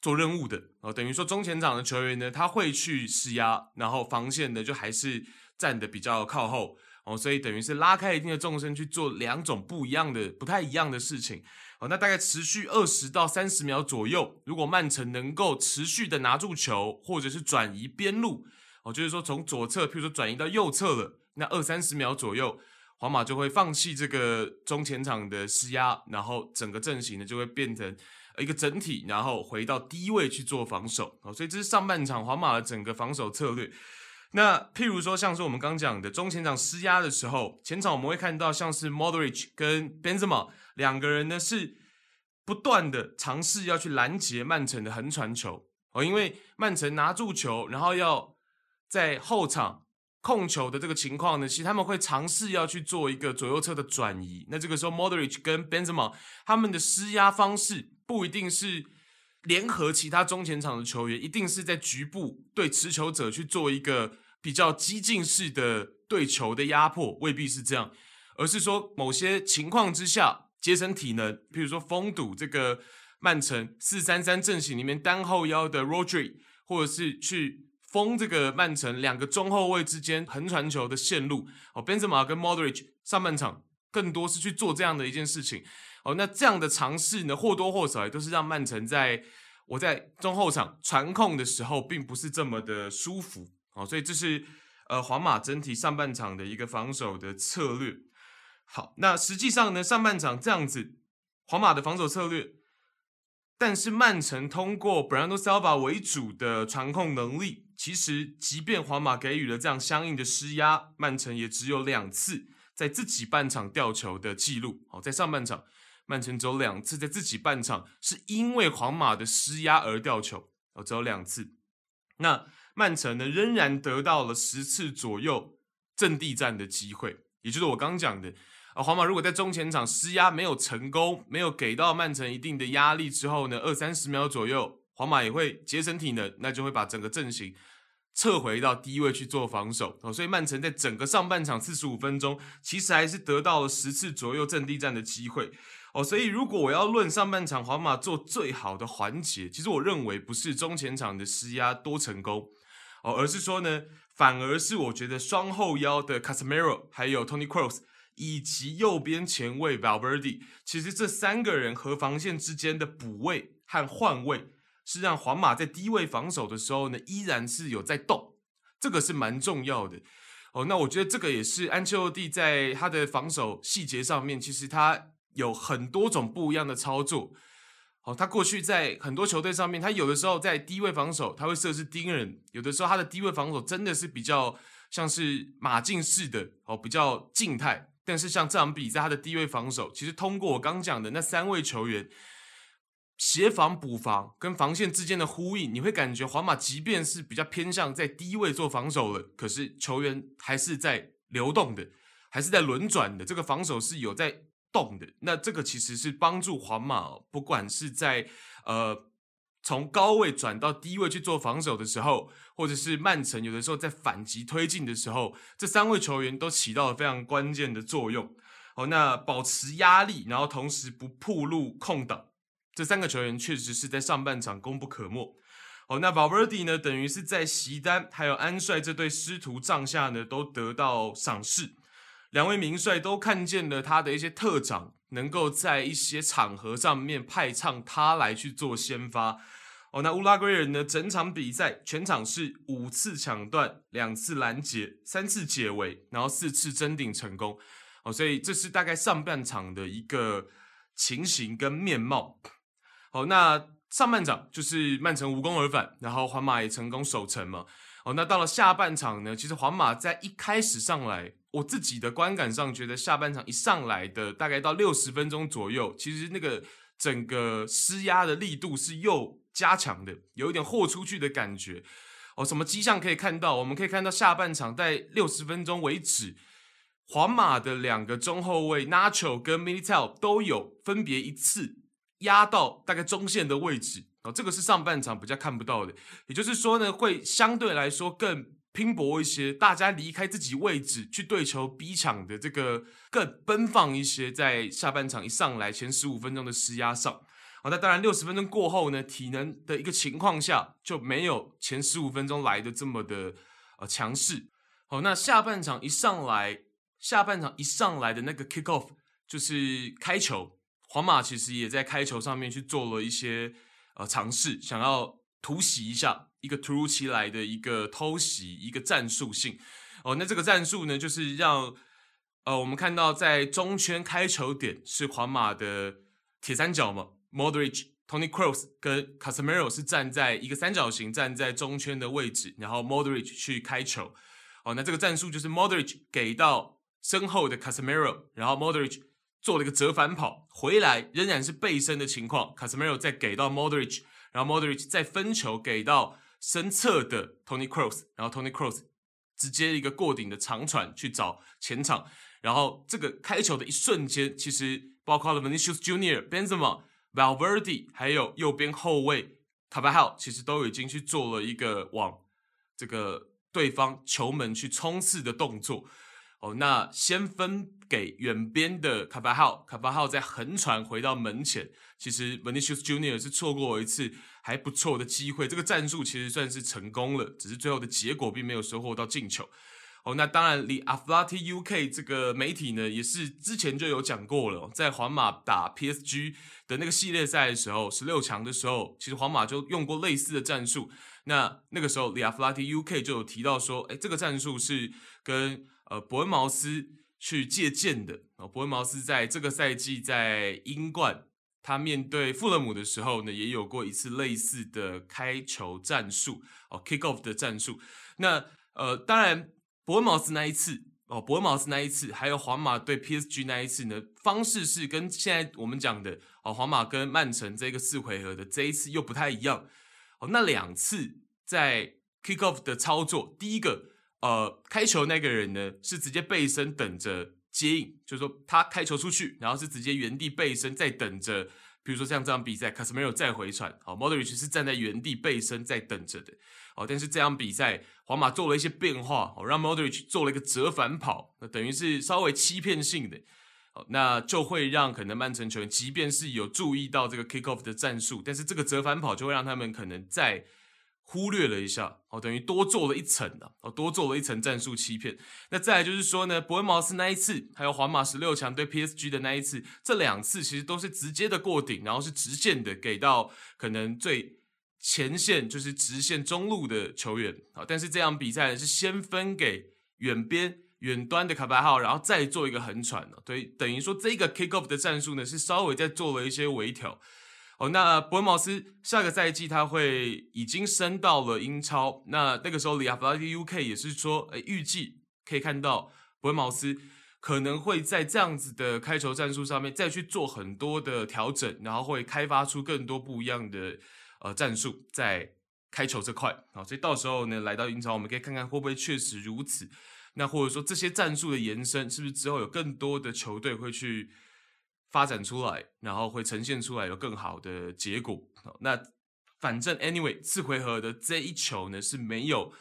做任务的哦，等于说中前场的球员呢，他会去施压，然后防线呢就还是站的比较靠后哦，所以等于是拉开一定的纵深去做两种不一样的、不太一样的事情哦。那大概持续二十到三十秒左右，如果曼城能够持续的拿住球，或者是转移边路哦，就是说从左侧，譬如说转移到右侧了，那二三十秒左右。皇马就会放弃这个中前场的施压，然后整个阵型呢就会变成一个整体，然后回到低位去做防守。哦，所以这是上半场皇马的整个防守策略。那譬如说，像是我们刚讲的中前场施压的时候，前场我们会看到像是 Modric 跟 Benzema 两个人呢是不断的尝试要去拦截曼城的横传球哦，因为曼城拿住球，然后要在后场控球的这个情况呢，其实他们会尝试要去做一个左右侧的转移。那这个时候 Modric 跟 Benzema 他们的施压方式不一定是联合其他中前场的球员，一定是在局部对持球者去做一个。比较激进式的对球的压迫未必是这样，而是说某些情况之下节省体能，譬如说封堵这个曼城四三三阵型里面单后腰的 Rodri，或者是去封这个曼城两个中后卫之间横传球的线路。哦，Benzema 跟 Modric 上半场更多是去做这样的一件事情。哦，那这样的尝试呢，或多或少也都是让曼城在我在中后场传控的时候，并不是这么的舒服。好，所以这是呃皇马整体上半场的一个防守的策略。好，那实际上呢，上半场这样子，皇马的防守策略，但是曼城通过 Bernardo Silva 为主的传控能力，其实即便皇马给予了这样相应的施压，曼城也只有两次在自己半场吊球的记录。好，在上半场，曼城只有两次在自己半场是因为皇马的施压而掉球，哦，只有两次。那曼城呢，仍然得到了十次左右阵地战的机会，也就是我刚讲的啊，皇马如果在中前场施压没有成功，没有给到曼城一定的压力之后呢，二三十秒左右，皇马也会节省体能，那就会把整个阵型撤回到低位去做防守哦。所以曼城在整个上半场四十五分钟，其实还是得到了十次左右阵地战的机会哦。所以如果我要论上半场皇马做最好的环节，其实我认为不是中前场的施压多成功。哦，而是说呢，反而是我觉得双后腰的 Casemiro，还有 Tony Kroos，以及右边前卫 Valverde，其实这三个人和防线之间的补位和换位，是让皇马在低位防守的时候呢，依然是有在动，这个是蛮重要的。哦，那我觉得这个也是安切洛蒂在他的防守细节上面，其实他有很多种不一样的操作。哦，他过去在很多球队上面，他有的时候在低位防守，他会设置盯人；有的时候他的低位防守真的是比较像是马竞式的哦，比较静态。但是像这场比赛，他的低位防守其实通过我刚讲的那三位球员协防补防跟防线之间的呼应，你会感觉皇马即便是比较偏向在低位做防守了，可是球员还是在流动的，还是在轮转的，这个防守是有在。动的，那这个其实是帮助皇马，不管是在呃从高位转到低位去做防守的时候，或者是曼城有的时候在反击推进的时候，这三位球员都起到了非常关键的作用。好，那保持压力，然后同时不暴露空档，这三个球员确实是在上半场功不可没。好，那 Valverde 呢，等于是在席丹还有安帅这对师徒帐下呢，都得到赏识。两位名帅都看见了他的一些特长，能够在一些场合上面派唱他来去做先发。哦，那乌拉圭人呢？整场比赛全场是五次抢断、两次拦截、三次解围，然后四次争顶成功。哦，所以这是大概上半场的一个情形跟面貌。好，那上半场就是曼城无功而返，然后皇马也成功守城嘛。哦，那到了下半场呢？其实皇马在一开始上来。我自己的观感上觉得，下半场一上来的大概到六十分钟左右，其实那个整个施压的力度是又加强的，有一点豁出去的感觉。哦，什么迹象可以看到？我们可以看到下半场在六十分钟为止，皇马的两个中后卫 Nacho 跟 m i l i t a l 都有分别一次压到大概中线的位置。哦，这个是上半场比较看不到的，也就是说呢，会相对来说更。拼搏一些，大家离开自己位置去对球逼抢的这个更奔放一些，在下半场一上来前十五分钟的施压上，好，那当然六十分钟过后呢，体能的一个情况下就没有前十五分钟来的这么的呃强势。好，那下半场一上来，下半场一上来的那个 kick off 就是开球，皇马其实也在开球上面去做了一些呃尝试，想要突袭一下。一个突如其来的一个偷袭，一个战术性哦。那这个战术呢，就是让呃，我们看到在中圈开球点是皇马的铁三角嘛，Modric、Tony Kroos 跟 Casemiro 是站在一个三角形，站在中圈的位置，然后 Modric 去开球。哦，那这个战术就是 Modric 给到身后的 Casemiro，然后 Modric 做了一个折返跑回来，仍然是背身的情况。Casemiro 再给到 Modric，然后 Modric 再分球给到身侧的 Tony c r o s s 然后 Tony c r o s s 直接一个过顶的长传去找前场。然后这个开球的一瞬间，其实包括了 Vinicius Junior、Benzema。Valverde 还有右边后卫卡巴赫其实都已经去做了一个往这个对方球门去冲刺的动作。哦，那先分给远边的卡巴号，卡巴号再横传回到门前。其实 Vinicius Junior 是错过一次还不错的机会，这个战术其实算是成功了，只是最后的结果并没有收获到进球。哦，那当然，The Athletic UK 这个媒体呢，也是之前就有讲过了，在皇马打 PSG 的那个系列赛的时候，十六强的时候，其实皇马就用过类似的战术。那那个时候，The Athletic UK 就有提到说，哎，这个战术是跟呃伯恩茅斯去借鉴的。啊，伯恩茅斯在这个赛季在英冠，他面对富勒姆的时候呢，也有过一次类似的开球战术，哦，kick off 的战术。那呃，当然。伯恩茅斯那一次哦，伯恩茅斯那一次，还有皇马对 PSG 那一次呢，方式是跟现在我们讲的哦，皇马跟曼城这个四回合的这一次又不太一样哦。那两次在 kick off 的操作，第一个呃，开球那个人呢是直接背身等着接应，就是说他开球出去，然后是直接原地背身在等着。比如说像这场比赛，Casemiro 再回传，好，Modric 是站在原地背身在等着的，好，但是这场比赛皇马做了一些变化，哦，让 Modric 做了一个折返跑，那等于是稍微欺骗性的，好，那就会让可能曼城球员，即便是有注意到这个 kick off 的战术，但是这个折返跑就会让他们可能在。忽略了一下，哦，等于多做了一层啊，哦，多做了一层战术欺骗。那再来就是说呢，伯恩茅斯那一次，还有皇马十六强对 PSG 的那一次，这两次其实都是直接的过顶，然后是直线的给到可能最前线，就是直线中路的球员啊。但是这场比赛呢，是先分给远边远端的卡巴号，然后再做一个横传了，对，等于说这个 kick off 的战术呢，是稍微再做了一些微调。哦，那伯恩茅斯下个赛季他会已经升到了英超，那那个时候，The Athletic UK 也是说，呃，预计可以看到伯恩茅斯可能会在这样子的开球战术上面再去做很多的调整，然后会开发出更多不一样的呃战术在开球这块。好，所以到时候呢，来到英超，我们可以看看会不会确实如此。那或者说这些战术的延伸，是不是之后有更多的球队会去发展出来，然后会呈现出来有更好的结果。那反正 anyway，次回合的这一球呢是没有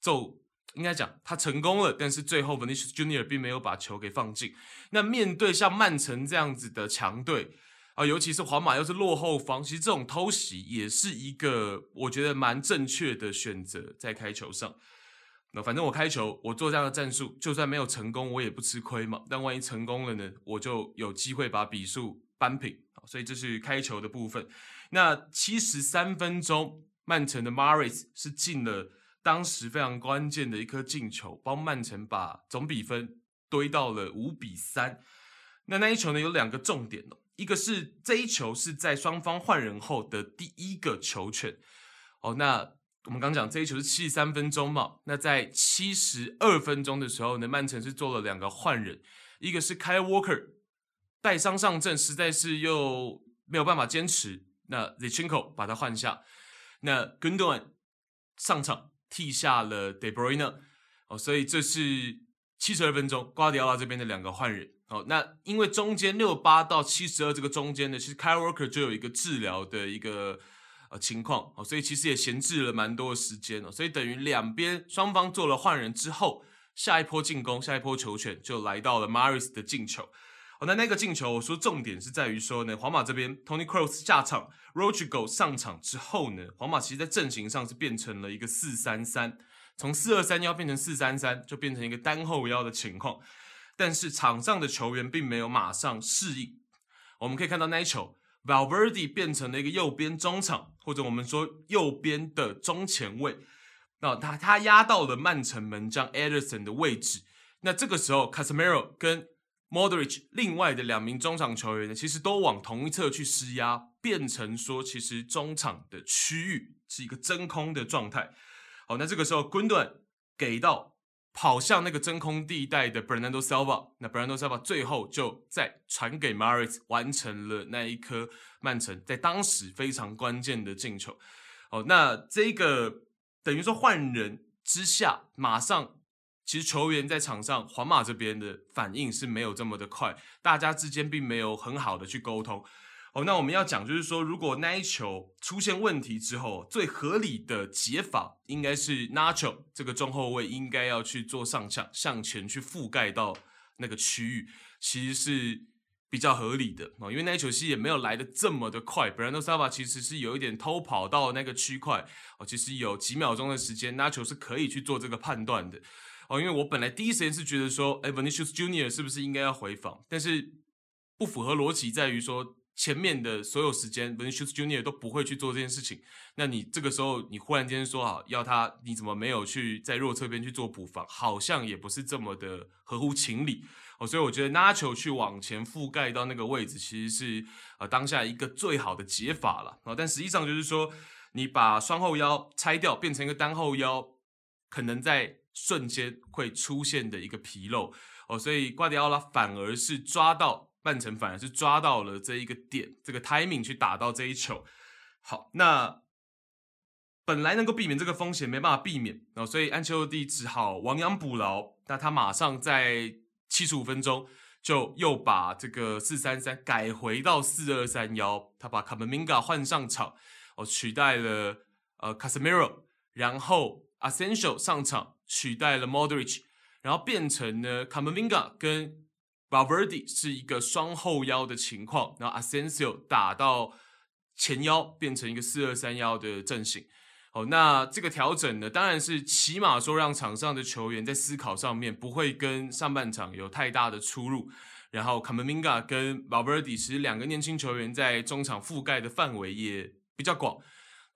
走应该讲他成功了，但是最后 Vinicius Junior 并没有把球给放进。那面对像曼城这样子的强队啊，尤其是皇马又是落后方，其实这种偷袭也是一个我觉得蛮正确的选择，在开球上。那反正我开球，我做这样的战术，就算没有成功，我也不吃亏嘛。但万一成功了呢，我就有机会把比数扳平。所以这是开球的部分。那七十三分钟，曼城的 Mahrez 是进了当时非常关键的一颗进球，帮曼城把总比分堆到了五比三。那那一球呢，有两个重点哦，一个是这一球是在双方换人后的第一个球权。哦，那。我们刚讲这一球是七十三分钟嘛，那在七十二分钟的时候呢，曼城是做了两个换人，一个是 Kyle Walker 带伤上阵，实在是又没有办法坚持，那 Zinchenko 把他换下，那 Gundon 上场替下了 De Bruyne 哦，所以这是七十二分钟瓜迪奥拉这边的两个换人哦，那因为中间六八到七十二这个中间呢，其实 Kyle Walker 就有一个治疗的一个。呃，情况哦，所以其实也闲置了蛮多的时间哦，所以等于两边双方做了换人之后，下一波进攻，下一波球权就来到了 Mahrez 的进球。哦，那那个进球，我说重点是在于说呢，皇马这边 Tony Cross 下场，Rodrigo 上场之后呢，皇马其实在阵型上是变成了一个四三三，从四二三幺变成四三三，就变成一个单后腰的情况，但是场上的球员并没有马上适应。我们可以看到那一球。Valverde 变成了一个右边中场，或者我们说右边的中前卫。那他他压到了曼城门将 Ederson 的位置。那这个时候，Casemiro 跟 Modric 另外的两名中场球员呢，其实都往同一侧去施压。变成说其实中场的区域是一个真空的状态。好，那这个时候 g u n d o n 给到跑向那个真空地带的 Bernardo Silva，那 Bernardo Silva 最后就再传给 Mahrez，完成了那一颗曼城在当时非常关键的进球。哦，那这个等于说换人之下，马上其实球员在场上，皇马这边的反应是没有这么的快，大家之间并没有很好的去沟通。哦，那我们要讲就是说，如果那一球出现问题之后，最合理的解法应该是 Nacho 这个中后卫应该要去做上抢，向前去覆盖到那个区域，其实是。比较合理的哦，因为那一球其实也没有来的这么的快，Bernardo Silva 其实是有一点偷跑到那个区块哦，其实有几秒钟的时间，那球是可以去做这个判断的哦。因为我本来第一时间是觉得说，哎，Vinicius Junior 是不是应该要回防？但是不符合逻辑在于说，前面的所有时间 Vinicius Junior 都不会去做这件事情，那你这个时候你忽然间说好要他，你怎么没有去在弱侧边去做补防？好像也不是这么的合乎情理哦。所以我觉得 Nacho 去往前覆盖到那个位置，其实是呃当下一个最好的解法了啊。但实际上就是说，你把双后腰拆掉，变成一个单后腰，可能在瞬间会出现的一个纰漏哦。所以瓜迪奥拉反而是抓到曼城，反而是抓到了这一个点，这个 timing 去打到这一球。好，那本来能够避免这个风险，没办法避免哦，所以安切洛蒂只好亡羊补牢。那他马上在七十五分钟就又把这个四三三改回到四二三幺，他把卡门明嘎换上场，哦，取代了呃卡塞米罗，然后阿森西奥上场取代了莫德里奇，然后变成了卡门明嘎跟瓦尔迪是一个双后腰的情况，然后阿森西奥打到前腰变成一个四二三幺的阵型。哦，那这个调整呢，当然是起码说让场上的球员在思考上面不会跟上半场有太大的出入。然后卡门明加跟瓦尔迪其实两个年轻球员在中场覆盖的范围也比较广。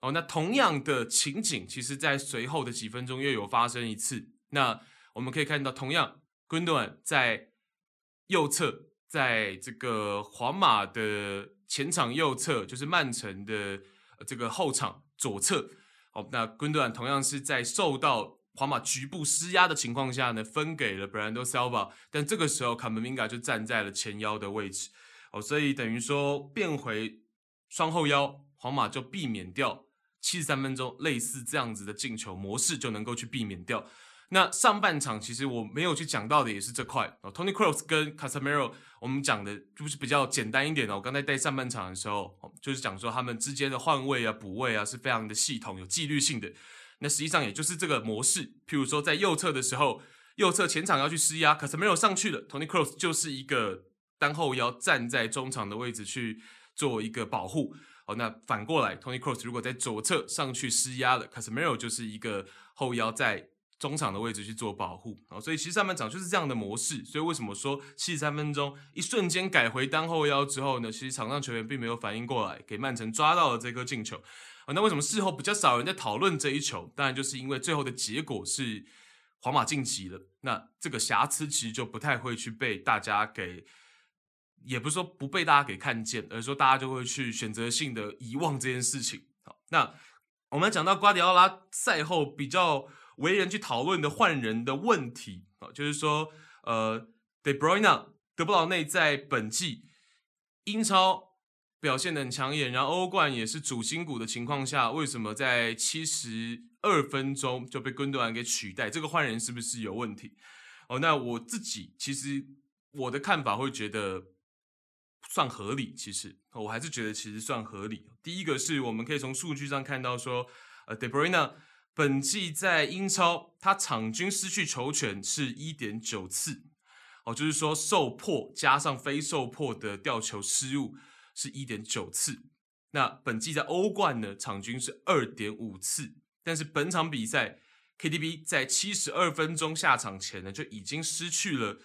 哦，那同样的情景，其实在随后的几分钟又有发生一次。那我们可以看到，同样昆多安在右侧，在这个皇马的前场右侧，就是曼城的这个后场左侧。哦，那昆多安同样是在受到皇马局部施压的情况下呢，分给了 Bernardo Silva，但这个时候卡门明加就站在了前腰的位置，哦，所以等于说变回双后腰，皇马就避免掉七十三分钟类似这样子的进球模式就能够去避免掉。那上半场其实我没有去讲到的也是这块哦，Tony Cross 跟 Casemiro，我们讲的就是比较简单一点哦。我刚才在上半场的时候，就是讲说他们之间的换位啊、补位啊是非常的系统、有纪律性的。那实际上也就是这个模式，譬如说在右侧的时候，右侧前场要去施压，Casemiro 上去了，Tony Cross 就是一个单后腰站在中场的位置去做一个保护。哦，那反过来，Tony Cross 如果在左侧上去施压了，Casemiro 就是一个后腰在。中场的位置去做保护啊，所以其实上半场就是这样的模式。所以为什么说七十三分钟一瞬间改回单后腰之后呢？其实场上球员并没有反应过来，给曼城抓到了这颗进球啊。那为什么事后比较少人在讨论这一球？当然就是因为最后的结果是皇马晋级了。那这个瑕疵其实就不太会去被大家给，也不是说不被大家给看见，而是说大家就会去选择性的遗忘这件事情。好，那我们讲到瓜迪奥拉赛后比较。为人去讨论的换人的问题啊，就是说，呃，De Bruyne 德布劳内在本季英超表现得很抢眼，然后欧冠也是主心骨的情况下，为什么在七十二分钟就被昆多安给取代？这个换人是不是有问题？哦，那我自己其实我的看法会觉得算合理，其实我还是觉得其实算合理。第一个是我们可以从数据上看到说，呃，De Bruyne。本季在英超，他场均失去球权是一点九次，哦，就是说受迫加上非受迫的吊球失误是一点九次。那本季在欧冠呢，场均是二点五次。但是本场比赛，KDB 在七十二分钟下场前呢，就已经失去了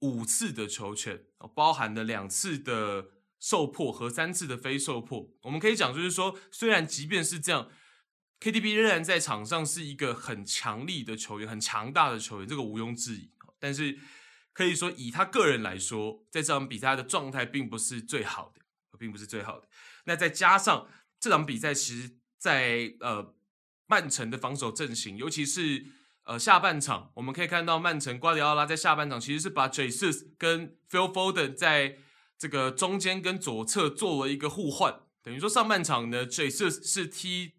五次的球权，包含了两次的受迫和三次的非受迫。我们可以讲，就是说，虽然即便是这样。KDB 仍然在场上是一个很强力的球员，很强大的球员，这个毋庸置疑。但是可以说，以他个人来说，在这场比赛的状态并不是最好的。并不是最好的。那再加上这场比赛，其实在，呃曼城的防守阵型，尤其是呃下半场，我们可以看到曼城瓜迪奥拉在下半场其实是把 Jesus 跟 Phil Foden 在这个中间跟左侧做了一个互换，等于说上半场呢，Jesus 是踢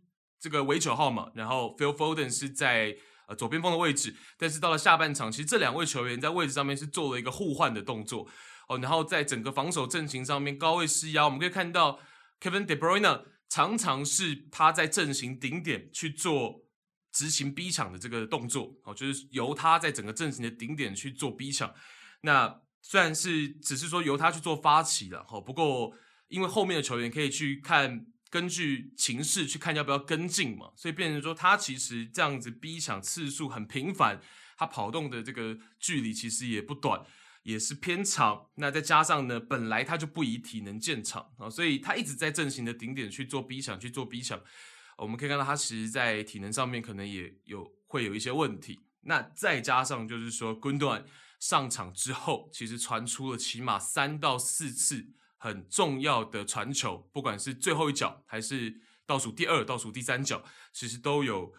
这个为九号嘛，然后 Phil Foden 是在。呃，左边锋的位置，但是到了下半场，其实这两位球员在位置上面是做了一个互换的动作哦。然后在整个防守阵型上面高位施压，我们可以看到 Kevin De Bruyne 常常是他在阵型顶点去做执行逼抢的这个动作哦，就是由他在整个阵型的顶点去做逼抢。那虽然是只是说由他去做发起了哈，不过因为后面的球员可以去看。根据情势去看要不要跟进嘛，所以变成说他其实这样子逼抢次数很频繁，他跑动的这个距离其实也不短，也是偏长。那再加上呢，本来他就不以体能见长啊，所以他一直在阵型的顶点去做逼抢，去做逼抢。我们可以看到他其实在体能上面可能也有会有一些问题。那再加上就是说，昆多安上场之后，其实传出了起码三到四次。很重要的传球，不管是最后一脚还是倒数第二、倒数第三脚，其实都有。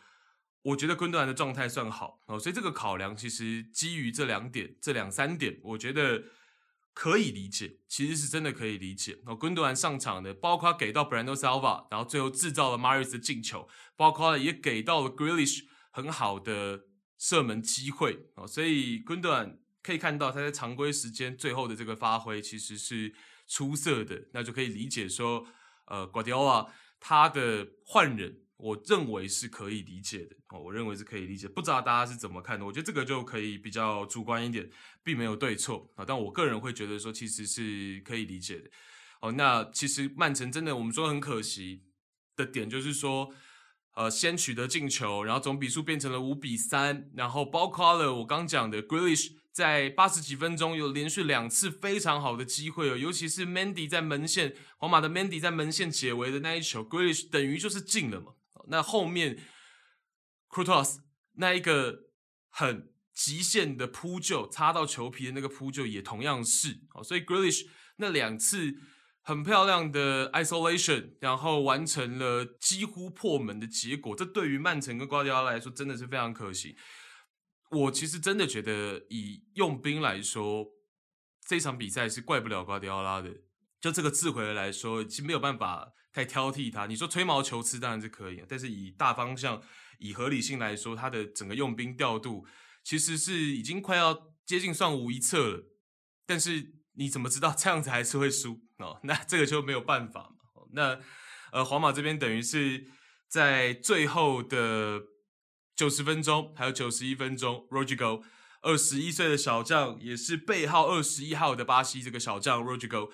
我觉得昆德兰的状态算好哦，所以这个考量其实基于这两点、这两三点，我觉得可以理解，其实是真的可以理解。哦，昆德兰上场的，包括给到 Bernardo Silva，然后最后制造了 Mahrez 的进球，包括也给到了 Grealish 很好的射门机会哦，所以昆德兰可以看到他在常规时间最后的这个发挥，其实是。出色的，那就可以理解说，呃，瓜迪奥拉他的换人，我认为是可以理解的哦，我认为是可以理解。不知道大家是怎么看的？我觉得这个就可以比较主观一点，并没有对错啊。但我个人会觉得说，其实是可以理解的。哦，那其实曼城真的，我们说很可惜的点就是说，呃，先取得进球，然后总比数变成了五比三，然后包括了我刚讲的 Grealish。在八十几分钟有连续两次非常好的机会哦，尤其是 Mendy 在门线，皇马的 Mendy 在门线解围的那一球 g r e l i s h 等于就是进了嘛。那后面 Coutos 那一个很极限的扑救，擦到球皮的那个扑救也同样是哦，所以 g r e l i s h 那两次很漂亮的 isolation，然后完成了几乎破门的结果，这对于曼城跟瓜迪奥拉来说真的是非常可惜。我其实真的觉得，以用兵来说，这场比赛是怪不了瓜迪奥拉的。就这个智回合来说，其实没有办法太挑剔他。你说吹毛求疵当然是可以，但是以大方向、以合理性来说，他的整个用兵调度其实是已经快要接近算无一策了。但是你怎么知道这样子还是会输哦？那这个就没有办法嘛。那呃，皇马这边等于是在最后的。九十分钟，还有九十一分钟，Rodrygo，二十一岁的小将，也是背号二十一号的巴西这个小将 Rodrygo，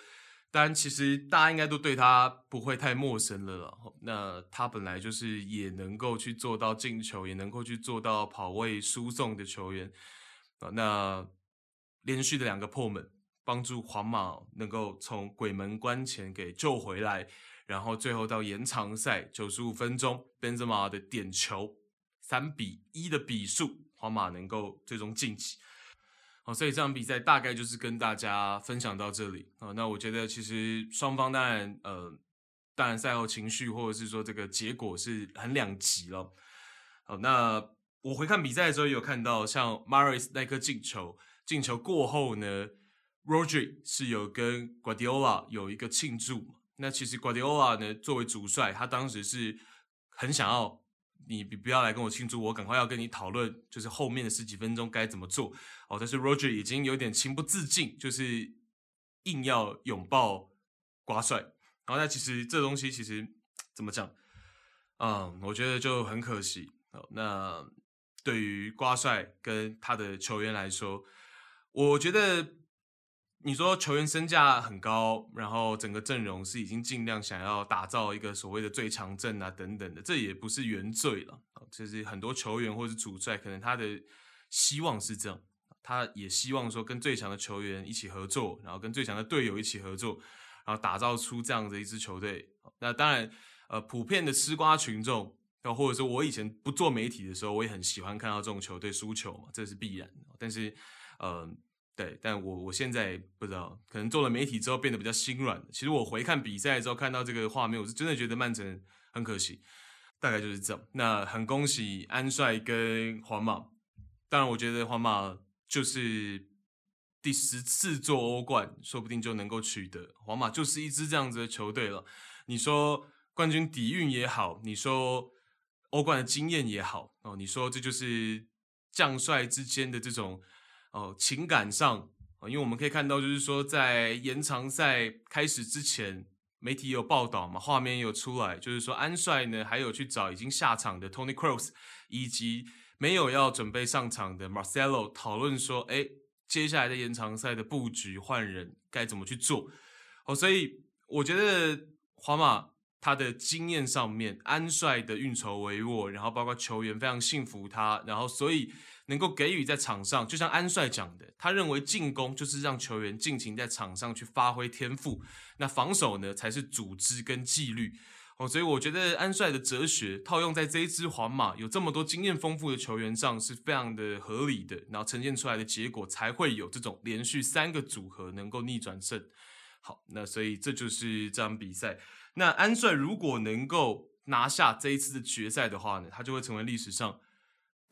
当然其实大家应该都对他不会太陌生了了。那他本来就是也能够去做到进球，也能够去做到跑位输送的球员啊。那连续的两个破门，帮助皇马能够从鬼门关前给救回来，然后最后到延长赛九十五分钟，Benzema 的点球。三比一的比数，皇马能够最终晋级。好，所以这场比赛大概就是跟大家分享到这里啊。那我觉得其实双方当然呃，当然赛后情绪或者是说这个结果是很两极了。好，那我回看比赛的时候有看到，像 Maris 那颗进球，进球过后呢，Rodri 是有跟 Guardiola 有一个庆祝。那其实 Guardiola 呢，作为主帅，他当时是很想要。你你不要来跟我庆祝，我赶快要跟你讨论，就是后面的十几分钟该怎么做哦。但是 Roger 已经有点情不自禁，就是硬要拥抱瓜帅。然后那其实这东西其实怎么讲？嗯，我觉得就很可惜哦。那对于瓜帅跟他的球员来说，我觉得。你说球员身价很高，然后整个阵容是已经尽量想要打造一个所谓的最强阵啊等等的，这也不是原罪了。就是很多球员或是主帅，可能他的希望是这样，他也希望说跟最强的球员一起合作，然后跟最强的队友一起合作，然后打造出这样的一支球队。那当然，呃，普遍的吃瓜群众，或者说我以前不做媒体的时候，我也很喜欢看到这种球队输球嘛，这是必然的。但是，呃。对，但我我现在不知道，可能做了媒体之后变得比较心软。其实我回看比赛之后看到这个画面，我是真的觉得曼城很可惜。大概就是这样。那很恭喜安帅跟皇马。当然，我觉得皇马就是第十次做欧冠，说不定就能够取得。皇马就是一支这样子的球队了。你说冠军底蕴也好，你说欧冠的经验也好，哦，你说这就是将帅之间的这种哦情感上，因为我们可以看到，就是说在延长赛开始之前。媒体有报道嘛，画面有出来，就是说安帅呢，还有去找已经下场的 Tony Cross 以及没有要准备上场的 Marcelo 讨论说，哎，接下来的延长赛的布局换人该怎么去做？哦，所以我觉得皇马他的经验上面，安帅的运筹帷幄，然后包括球员非常信服他，然后所以。能够给予在场上，就像安帅讲的，他认为进攻就是让球员尽情在场上去发挥天赋，那防守呢才是组织跟纪律哦。所以我觉得安帅的哲学套用在这一支皇马有这么多经验丰富的球员上是非常的合理的，然后呈现出来的结果才会有这种连续三个组合能够逆转胜。好，那所以这就是这场比赛。那安帅如果能够拿下这一次的决赛的话呢，他就会成为历史上。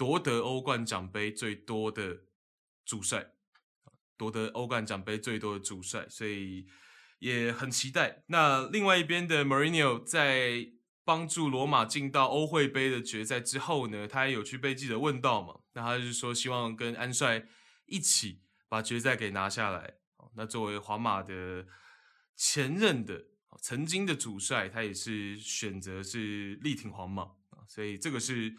夺得欧冠奖杯最多的主帅，夺得欧冠奖杯最多的主帅，所以也很期待。那另外一边的 Mourinho 在帮助罗马进到欧会杯的决赛之后呢，他也有去被记者问到嘛？那他就说希望跟安帅一起把决赛给拿下来。那作为皇马的前任的曾经的主帅，他也是选择是力挺皇马，所以这个是。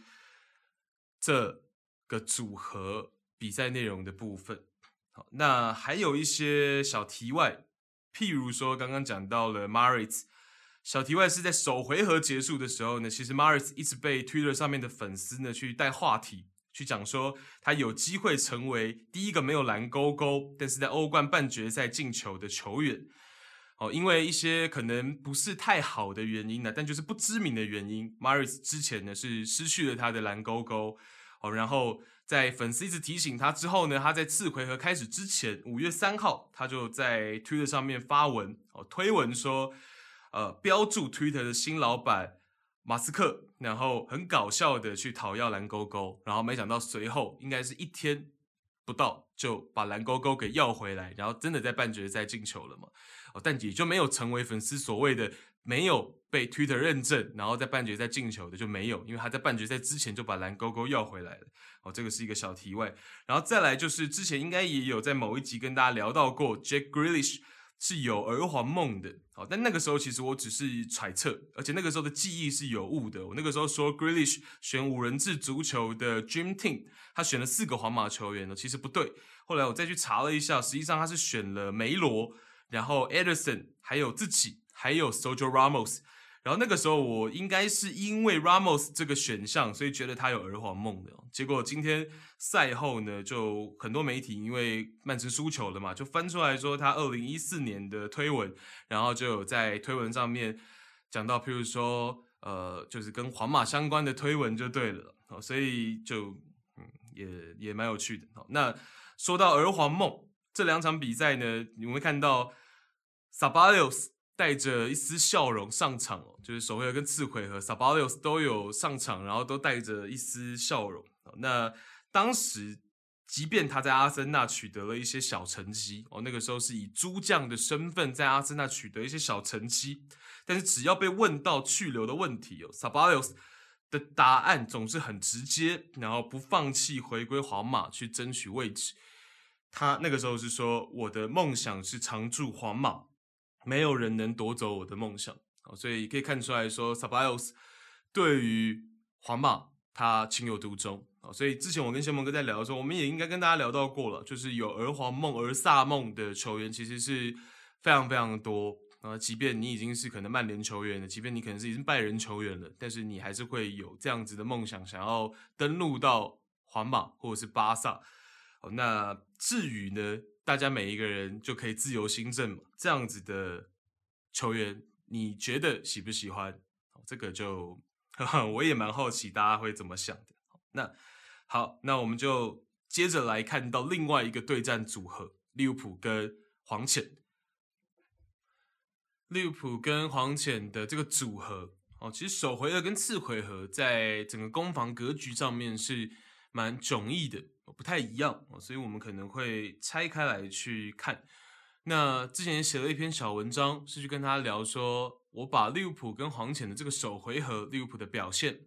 这个组合比赛内容的部分，好，那还有一些小题外，譬如说刚刚讲到了 Mahrez，小题外是在首回合结束的时候呢，其实 Mahrez 一直被 Twitter 上面的粉丝呢去带话题，去讲说他有机会成为第一个没有蓝勾勾，但是在欧冠半决赛进球的球员。哦，因为一些可能不是太好的原因呢，但就是不知名的原因，Mahrez 之前呢是失去了他的蓝勾勾。哦，然后在粉丝一直提醒他之后呢，他在次回合开始之前，五月三号，他就在 Twitter 上面发文，哦，推文说，呃，标注 Twitter 的新老板马斯克，然后很搞笑的去讨要蓝勾勾，然后没想到随后应该是一天不到就把蓝勾勾给要回来，然后真的在半决赛进球了嘛。哦，但也就没有成为粉丝所谓的没有被 Twitter 认证，然后在半决赛进球的就没有，因为他在半决赛之前就把蓝勾勾要回来了。哦，这个是一个小题外。然后再来就是之前应该也有在某一集跟大家聊到过，Jack Grealish 是有儿皇梦的。哦，但那个时候其实我只是揣测，而且那个时候的记忆是有误的。我那个时候说 Grelish 选五人制足球的 Dream Team，他选了四个皇马球员呢，其实不对。后来我再去查了一下，实际上他是选了梅罗。然后 Ederson 还有自己，还有 Sergio Ramos，然后那个时候我应该是因为 Ramos 这个选项，所以觉得他有儿皇梦的。结果今天赛后呢，就很多媒体因为曼城输球了嘛，就翻出来说他二零一四年的推文，然后就有在推文上面讲到，譬如说呃，就是跟皇马相关的推文就对了。所以就嗯也也蛮有趣的。那说到儿皇梦，这两场比赛呢，你会看到。Sabalios 带着一丝笑容上场哦，就是首回合跟次回合，Sabalios 都有上场，然后都带着一丝笑容。那当时，即便他在阿森纳取得了一些小成绩哦，那个时候是以诸将的身份在阿森纳取得一些小成绩，但是只要被问到去留的问题哦，Sabalios 的答案总是很直接，然后不放弃回归皇马去争取位置。他那个时候是说：“我的梦想是常驻皇马。”没有人能夺走我的梦想，所以可以看出来说，Ceballos 对于皇马他情有独钟，所以之前我跟谢梦哥在聊的时候，我们也应该跟大家聊到过了，就是有儿皇梦、儿萨梦的球员其实是非常非常多啊。即便你已经是可能曼联球员了，即便你可能是已经拜仁球员了，但是你还是会有这样子的梦想，想要登陆到皇马或者是巴萨。那至于呢？大家每一个人就可以自由心证嘛，这样子的球员，你觉得喜不喜欢？这个就呵呵，我也蛮好奇大家会怎么想的。那好，那我们就接着来看到另外一个对战组合，利物浦跟黄潜。利物浦跟黄潜的这个组合，哦，其实首回合跟次回合在整个攻防格局上面是蛮迥异的，不太一样，所以我们可能会拆开来去看。那之前写了一篇小文章，是去跟他聊说，我把利物浦跟黄潜的这个首回合利物浦的表现，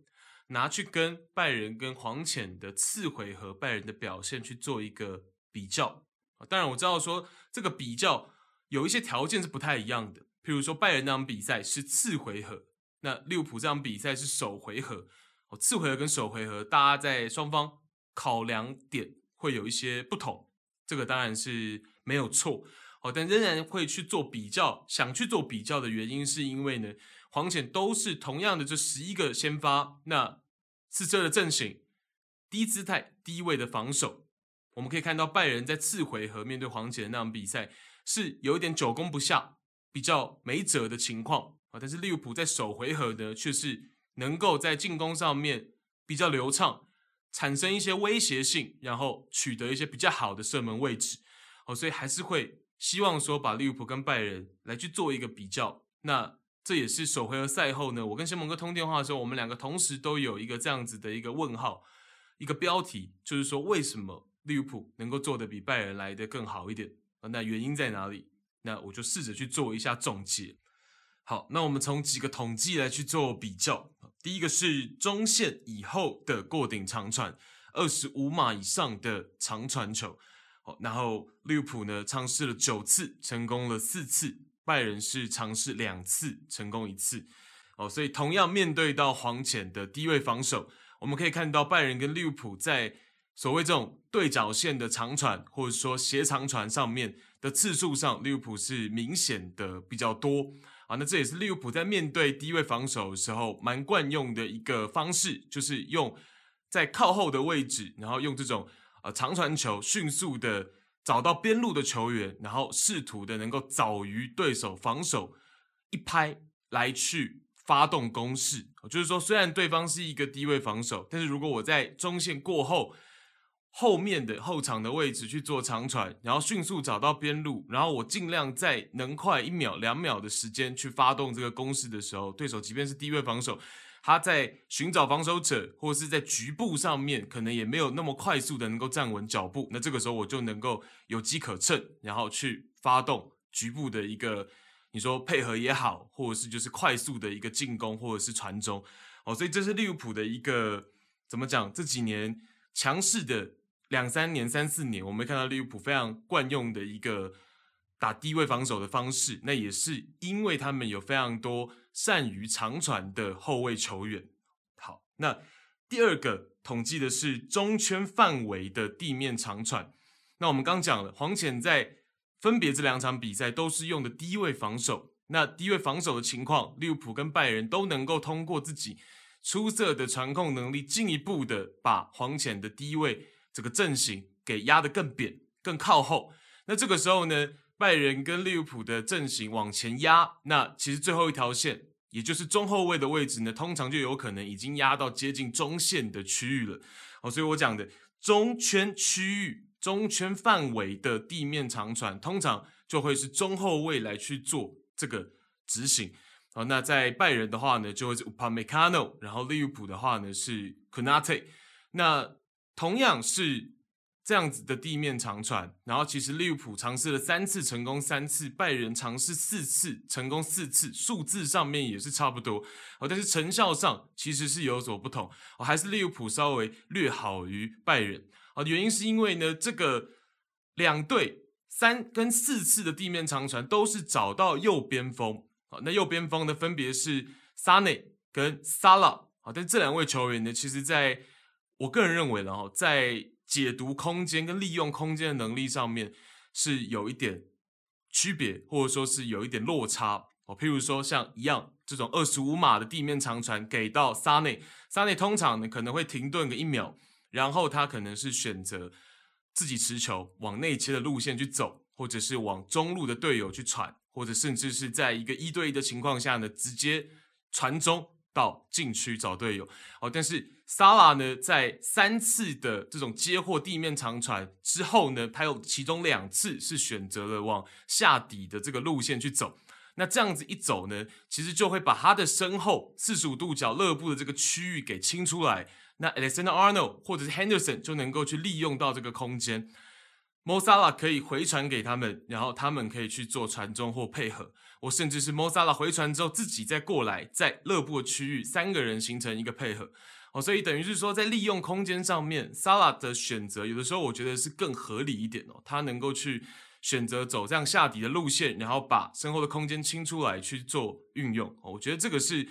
拿去跟拜仁跟黄潜的次回合拜仁的表现去做一个比较。当然我知道说这个比较有一些条件是不太一样的，譬如说拜仁那场比赛是次回合，那利物浦这场比赛是首回合。哦，次回合跟首回合，大家在双方考量点会有一些不同，这个当然是没有错。哦，但仍然会去做比较，想去做比较的原因，是因为呢，黄潜都是同样的这十一个先发，那四车的阵型，低姿态、低位的防守，我们可以看到拜仁在次回合面对黄潜那场比赛，是有一点久攻不下，比较没辙的情况啊。但是利物浦在首回合呢，却是能够在进攻上面比较流畅，产生一些威胁性，然后取得一些比较好的射门位置。哦，所以还是会。希望说把利物浦跟拜仁来去做一个比较，那这也是首回合赛后呢，我跟先蒙哥通电话的时候，我们两个同时都有一个这样子的一个问号，一个标题，就是说为什么利物浦能够做得比拜仁来得更好一点？那原因在哪里？那我就试着去做一下总结。好，那我们从几个统计来去做比较，第一个是中线以后的过顶长传，二十五码以上的长传球。然后利物浦呢尝试了九次，成功了四次；拜仁是尝试两次，成功一次。哦，所以同样面对到黄潜的低位防守，我们可以看到拜仁跟利物浦在所谓这种对角线的长传，或者说斜长传上面的次数上，利物浦是明显的比较多。啊，那这也是利物浦在面对低位防守的时候蛮惯用的一个方式，就是用在靠后的位置，然后用这种。呃，长传球迅速的找到边路的球员，然后试图的能够早于对手防守一拍来去发动攻势。就是说，虽然对方是一个低位防守，但是如果我在中线过后后面的后场的位置去做长传，然后迅速找到边路，然后我尽量在能快一秒两秒的时间去发动这个攻势的时候，对手即便是低位防守。他在寻找防守者，或者是在局部上面，可能也没有那么快速的能够站稳脚步。那这个时候我就能够有机可乘，然后去发动局部的一个，你说配合也好，或者是就是快速的一个进攻，或者是传中。哦，所以这是利物浦的一个怎么讲？这几年强势的两三年、三四年，我们看到利物浦非常惯用的一个打低位防守的方式。那也是因为他们有非常多。善于长传的后卫球员。好，那第二个统计的是中圈范围的地面长传。那我们刚讲了，黄潜在分别这两场比赛都是用的低位防守。那低位防守的情况，利物浦跟拜仁都能够通过自己出色的传控能力，进一步的把黄潜的低位这个阵型给压得更扁、更靠后。那这个时候呢，拜仁跟利物浦的阵型往前压，那其实最后一条线，也就是中后卫的位置呢，通常就有可能已经压到接近中线的区域了。哦，所以我讲的中圈区域、中圈范围的地面长传，通常就会是中后卫来去做这个执行。哦，那在拜仁的话呢，就会是 Upamecano，然后利物浦的话呢是 Konate。那同样是。这样子的地面长传，然后其实利物浦尝试了三次成功三次，拜仁尝试四次成功四次，数字上面也是差不多。哦，但是成效上其实是有所不同。哦，还是利物浦稍微略好于拜仁啊，原因是因为呢，这个两队三跟四次的地面长传都是找到右边锋。啊，那右边锋呢分别是萨内跟萨拉啊，但这两位球员呢，其实在我个人认为呢，在解读空间跟利用空间的能力上面是有一点区别，或者说是有一点落差哦。譬如说像一样这种二十五码的地面长传给到萨内，萨内通常呢可能会停顿个一秒，然后他可能是选择自己持球往内切的路线去走，或者是往中路的队友去传，或者甚至是在一个一对一的情况下呢直接传中到禁区找队友。哦，但是萨拉呢，在三次的这种接获地面长传之后呢，他有其中两次是选择了往下底的这个路线去走。那这样子一走呢，其实就会把他的身后四十五度角勒部的这个区域给清出来。那 Alexander Arnold 或者是 Henderson 就能够去利用到这个空间。Mosala 可以回传给他们，然后他们可以去做传中或配合，我甚至是 Mosala 回传之后自己再过来，在勒布的区域三个人形成一个配合。哦，所以等于是说在利用空间上面，Sala 的选择有的时候我觉得是更合理一点哦，他能够去。选择走这样下底的路线，然后把身后的空间清出来去做运用。我觉得这个是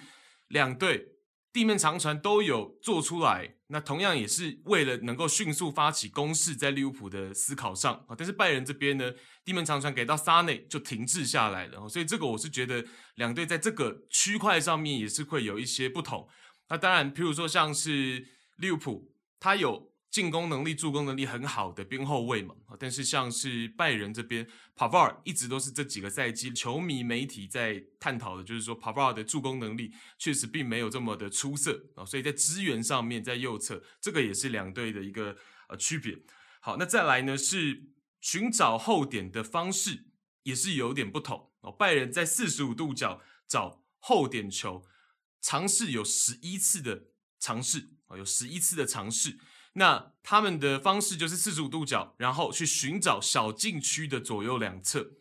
两队地面长传都有做出来，那同样也是为了能够迅速发起攻势，在利物浦的思考上啊。但是拜仁这边呢，地门长传给到萨内就停滞下来了，所以这个我是觉得两队在这个区块上面也是会有一些不同。那当然，譬如说像是利物浦，他有。进攻能力、助攻能力很好的边后卫嘛，但是像是拜仁这边，Pavar 一直都是这几个赛季球迷媒体在探讨的，就是说 Pavar 的助攻能力确实并没有这么的出色啊，所以在支援上面，在右侧这个也是两队的一个呃区别。好，那再来呢是寻找后点的方式也是有点不同哦。拜仁在四十五度角找后点球，尝试有十一次的尝试啊，有十一次的尝试。那他们的方式就是四十五度角，然后去寻找小禁区的左右两侧。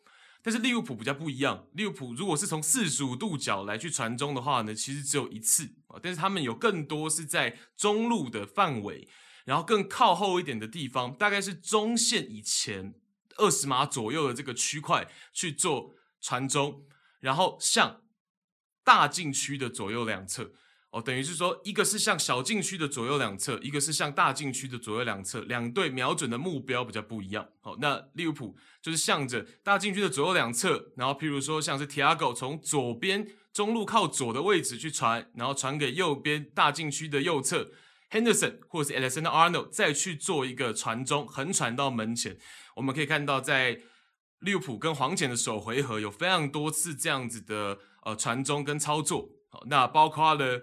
但是利物浦比较不一样，利物浦如果是从四十五度角来去传中的话呢，其实只有一次啊。但是他们有更多是在中路的范围，然后更靠后一点的地方，大概是中线以前二十码左右的这个区块去做传中，然后向大禁区的左右两侧。哦，等于是说，一个是向小禁区的左右两侧，一个是向大禁区的左右两侧，两队瞄准的目标比较不一样。好，那利物浦就是向着大禁区的左右两侧，然后譬如说像是 Tiago 从左边中路靠左的位置去传，然后传给右边大禁区的右侧 Henderson 或者是 Alexander Arnold 再去做一个传中横传到门前。我们可以看到，在利物浦跟黄潜的首回合有非常多次这样子的呃传中跟操作。好，那包括了。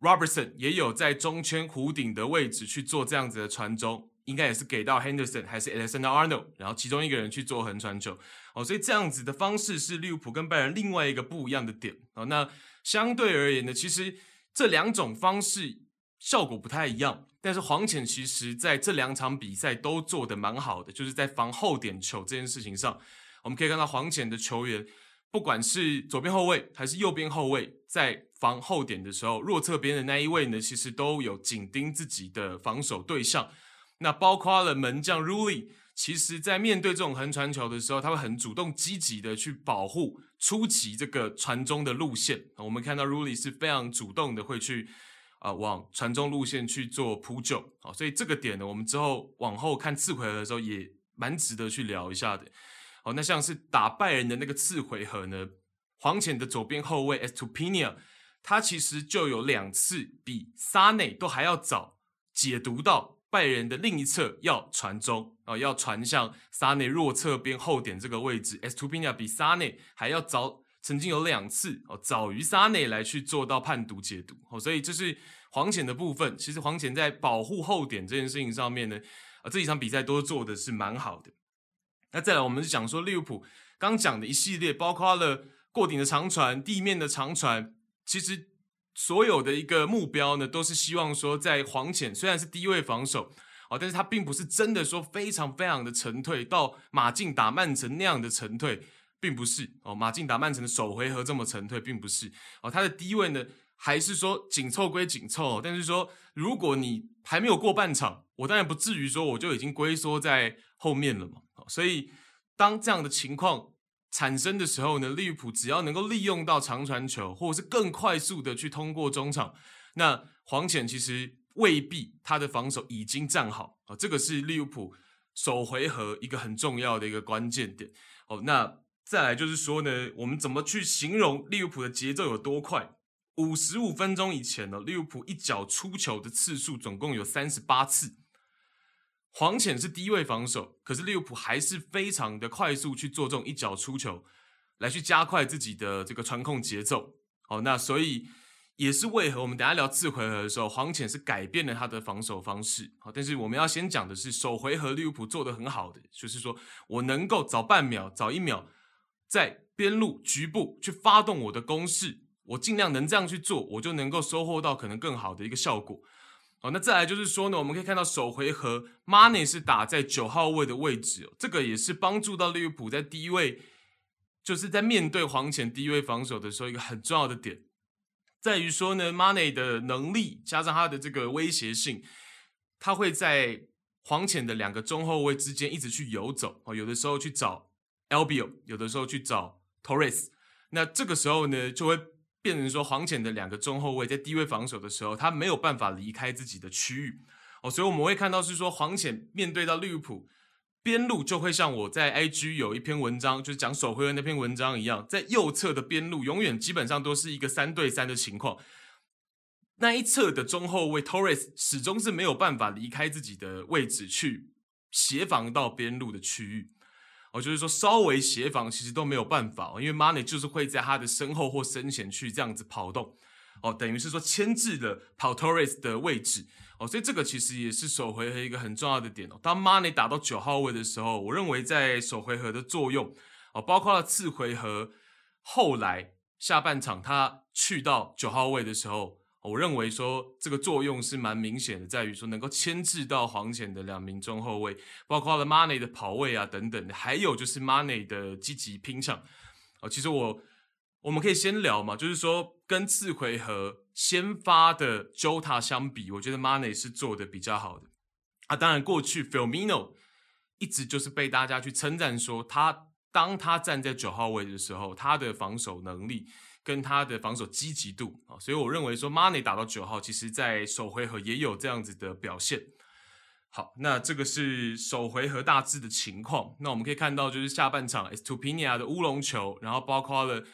Robertson 也有在中圈弧顶的位置去做这样子的传中，应该也是给到 Henderson 还是 Alexander Arnold，然后其中一个人去做横传球哦，所以这样子的方式是利物浦跟拜仁另外一个不一样的点哦。那相对而言呢，其实这两种方式效果不太一样，但是黄潜其实在这两场比赛都做得蛮好的，就是在防后点球这件事情上，我们可以看到黄潜的球员。不管是左边后卫还是右边后卫，在防后点的时候，弱侧边的那一位呢，其实都有紧盯自己的防守对象。那包括了门将 Rulli，其实在面对这种横传球的时候，他会很主动积极的去保护初期这个传中的路线。我们看到 Rulli 是非常主动的，会去啊、往传中路线去做扑救。好，所以这个点呢，我们之后往后看次回合的时候，也蛮值得去聊一下的。那像是打拜仁的那个次回合呢，黄潜的左边后卫 Estupiñán，他其实就有两次比萨内都还要早解读到拜仁的另一侧要传中啊，要传向萨内弱侧边后点这个位置。Estupiñán 比萨内还要早，曾经有两次哦，早于萨内来去做到判读解读哦，所以这是黄潜的部分。其实黄潜在保护后点这件事情上面呢，啊，这几场比赛都做的是蛮好的。那再来，我们是讲说利物浦刚讲的一系列，包括了过顶的长传、地面的长传，其实所有的一个目标呢，都是希望说在黄潜虽然是低位防守哦，但是他并不是真的说非常非常的沉退，到马竞打曼城那样的沉退，并不是哦。马竞打曼城的首回合这么沉退，并不是哦。他的低位呢，还是说紧凑归紧凑，但是说如果你还没有过半场，我当然不至于说我就已经龟缩在后面了嘛。所以，当这样的情况产生的时候呢，利物浦只要能够利用到长传球，或者是更快速的去通过中场，那黄潜其实未必他的防守已经站好啊。这个是利物浦首回合一个很重要的一个关键点哦。那再来就是说呢，我们怎么去形容利物浦的节奏有多快？五十五分钟以前呢，利物浦一脚出球的次数总共有三十八次。黄潜是低位防守，可是利物浦还是非常的快速去做这种一脚出球，来去加快自己的这个传控节奏。好，那所以也是为何我们等下聊次回合的时候，黄潜是改变了他的防守方式。好，但是我们要先讲的是首回合利物浦做得很好的，就是说我能够早半秒、早一秒在边路局部去发动我的攻势，我尽量能这样去做，我就能够收获到可能更好的一个效果。好，那再来就是说呢，我们可以看到首回合，Money 是打在九号位的位置，这个也是帮助到利物浦在低位，就是在面对黄潜低位防守的时候一个很重要的点。在于说呢，Money 的能力加上他的这个威胁性，他会在黄潜的两个中后卫之间一直去游走哦，有的时候去找 Albio，有的时候去找 Torres。那这个时候呢，就会变成说黄潜的两个中后卫在低位防守的时候，他没有办法离开自己的区域哦，所以我们会看到是说黄潜面对到利物浦。边路就会像我在 IG 有一篇文章，就是讲首回合那篇文章一样，在右侧的边路永远基本上都是一个三对三的情况。那一侧的中后卫 Torres 始终是没有办法离开自己的位置去协防到边路的区域。哦，就是说稍微协防其实都没有办法，因为 Money 就是会在他的身后或身前去这样子跑动。哦，等于是说牵制了跑 Torres 的位置。哦，所以这个其实也是首回合一个很重要的点哦。当 Money 打到九号位的时候，我认为在首回合的作用哦，包括了次回合后来下半场他去到九号位的时候，我认为说这个作用是蛮明显的，在于说能够牵制到黄潜的两名中后卫，包括了 Money 的跑位啊等等，还有就是 Money 的积极拼抢。哦，其实我。我们可以先聊嘛，就是说跟次回合先发的 Jota 相比，我觉得 Money 是做的比较好的啊。当然，过去 Filmino 一直就是被大家去称赞说，他当他站在九号位的时候，他的防守能力跟他的防守积极度啊，所以我认为说 m o n e y 打到九号，其实在首回合也有这样子的表现。好，那这个是首回合大致的情况。那我们可以看到，就是下半场 Estupiñán 的乌龙球，然后包括了。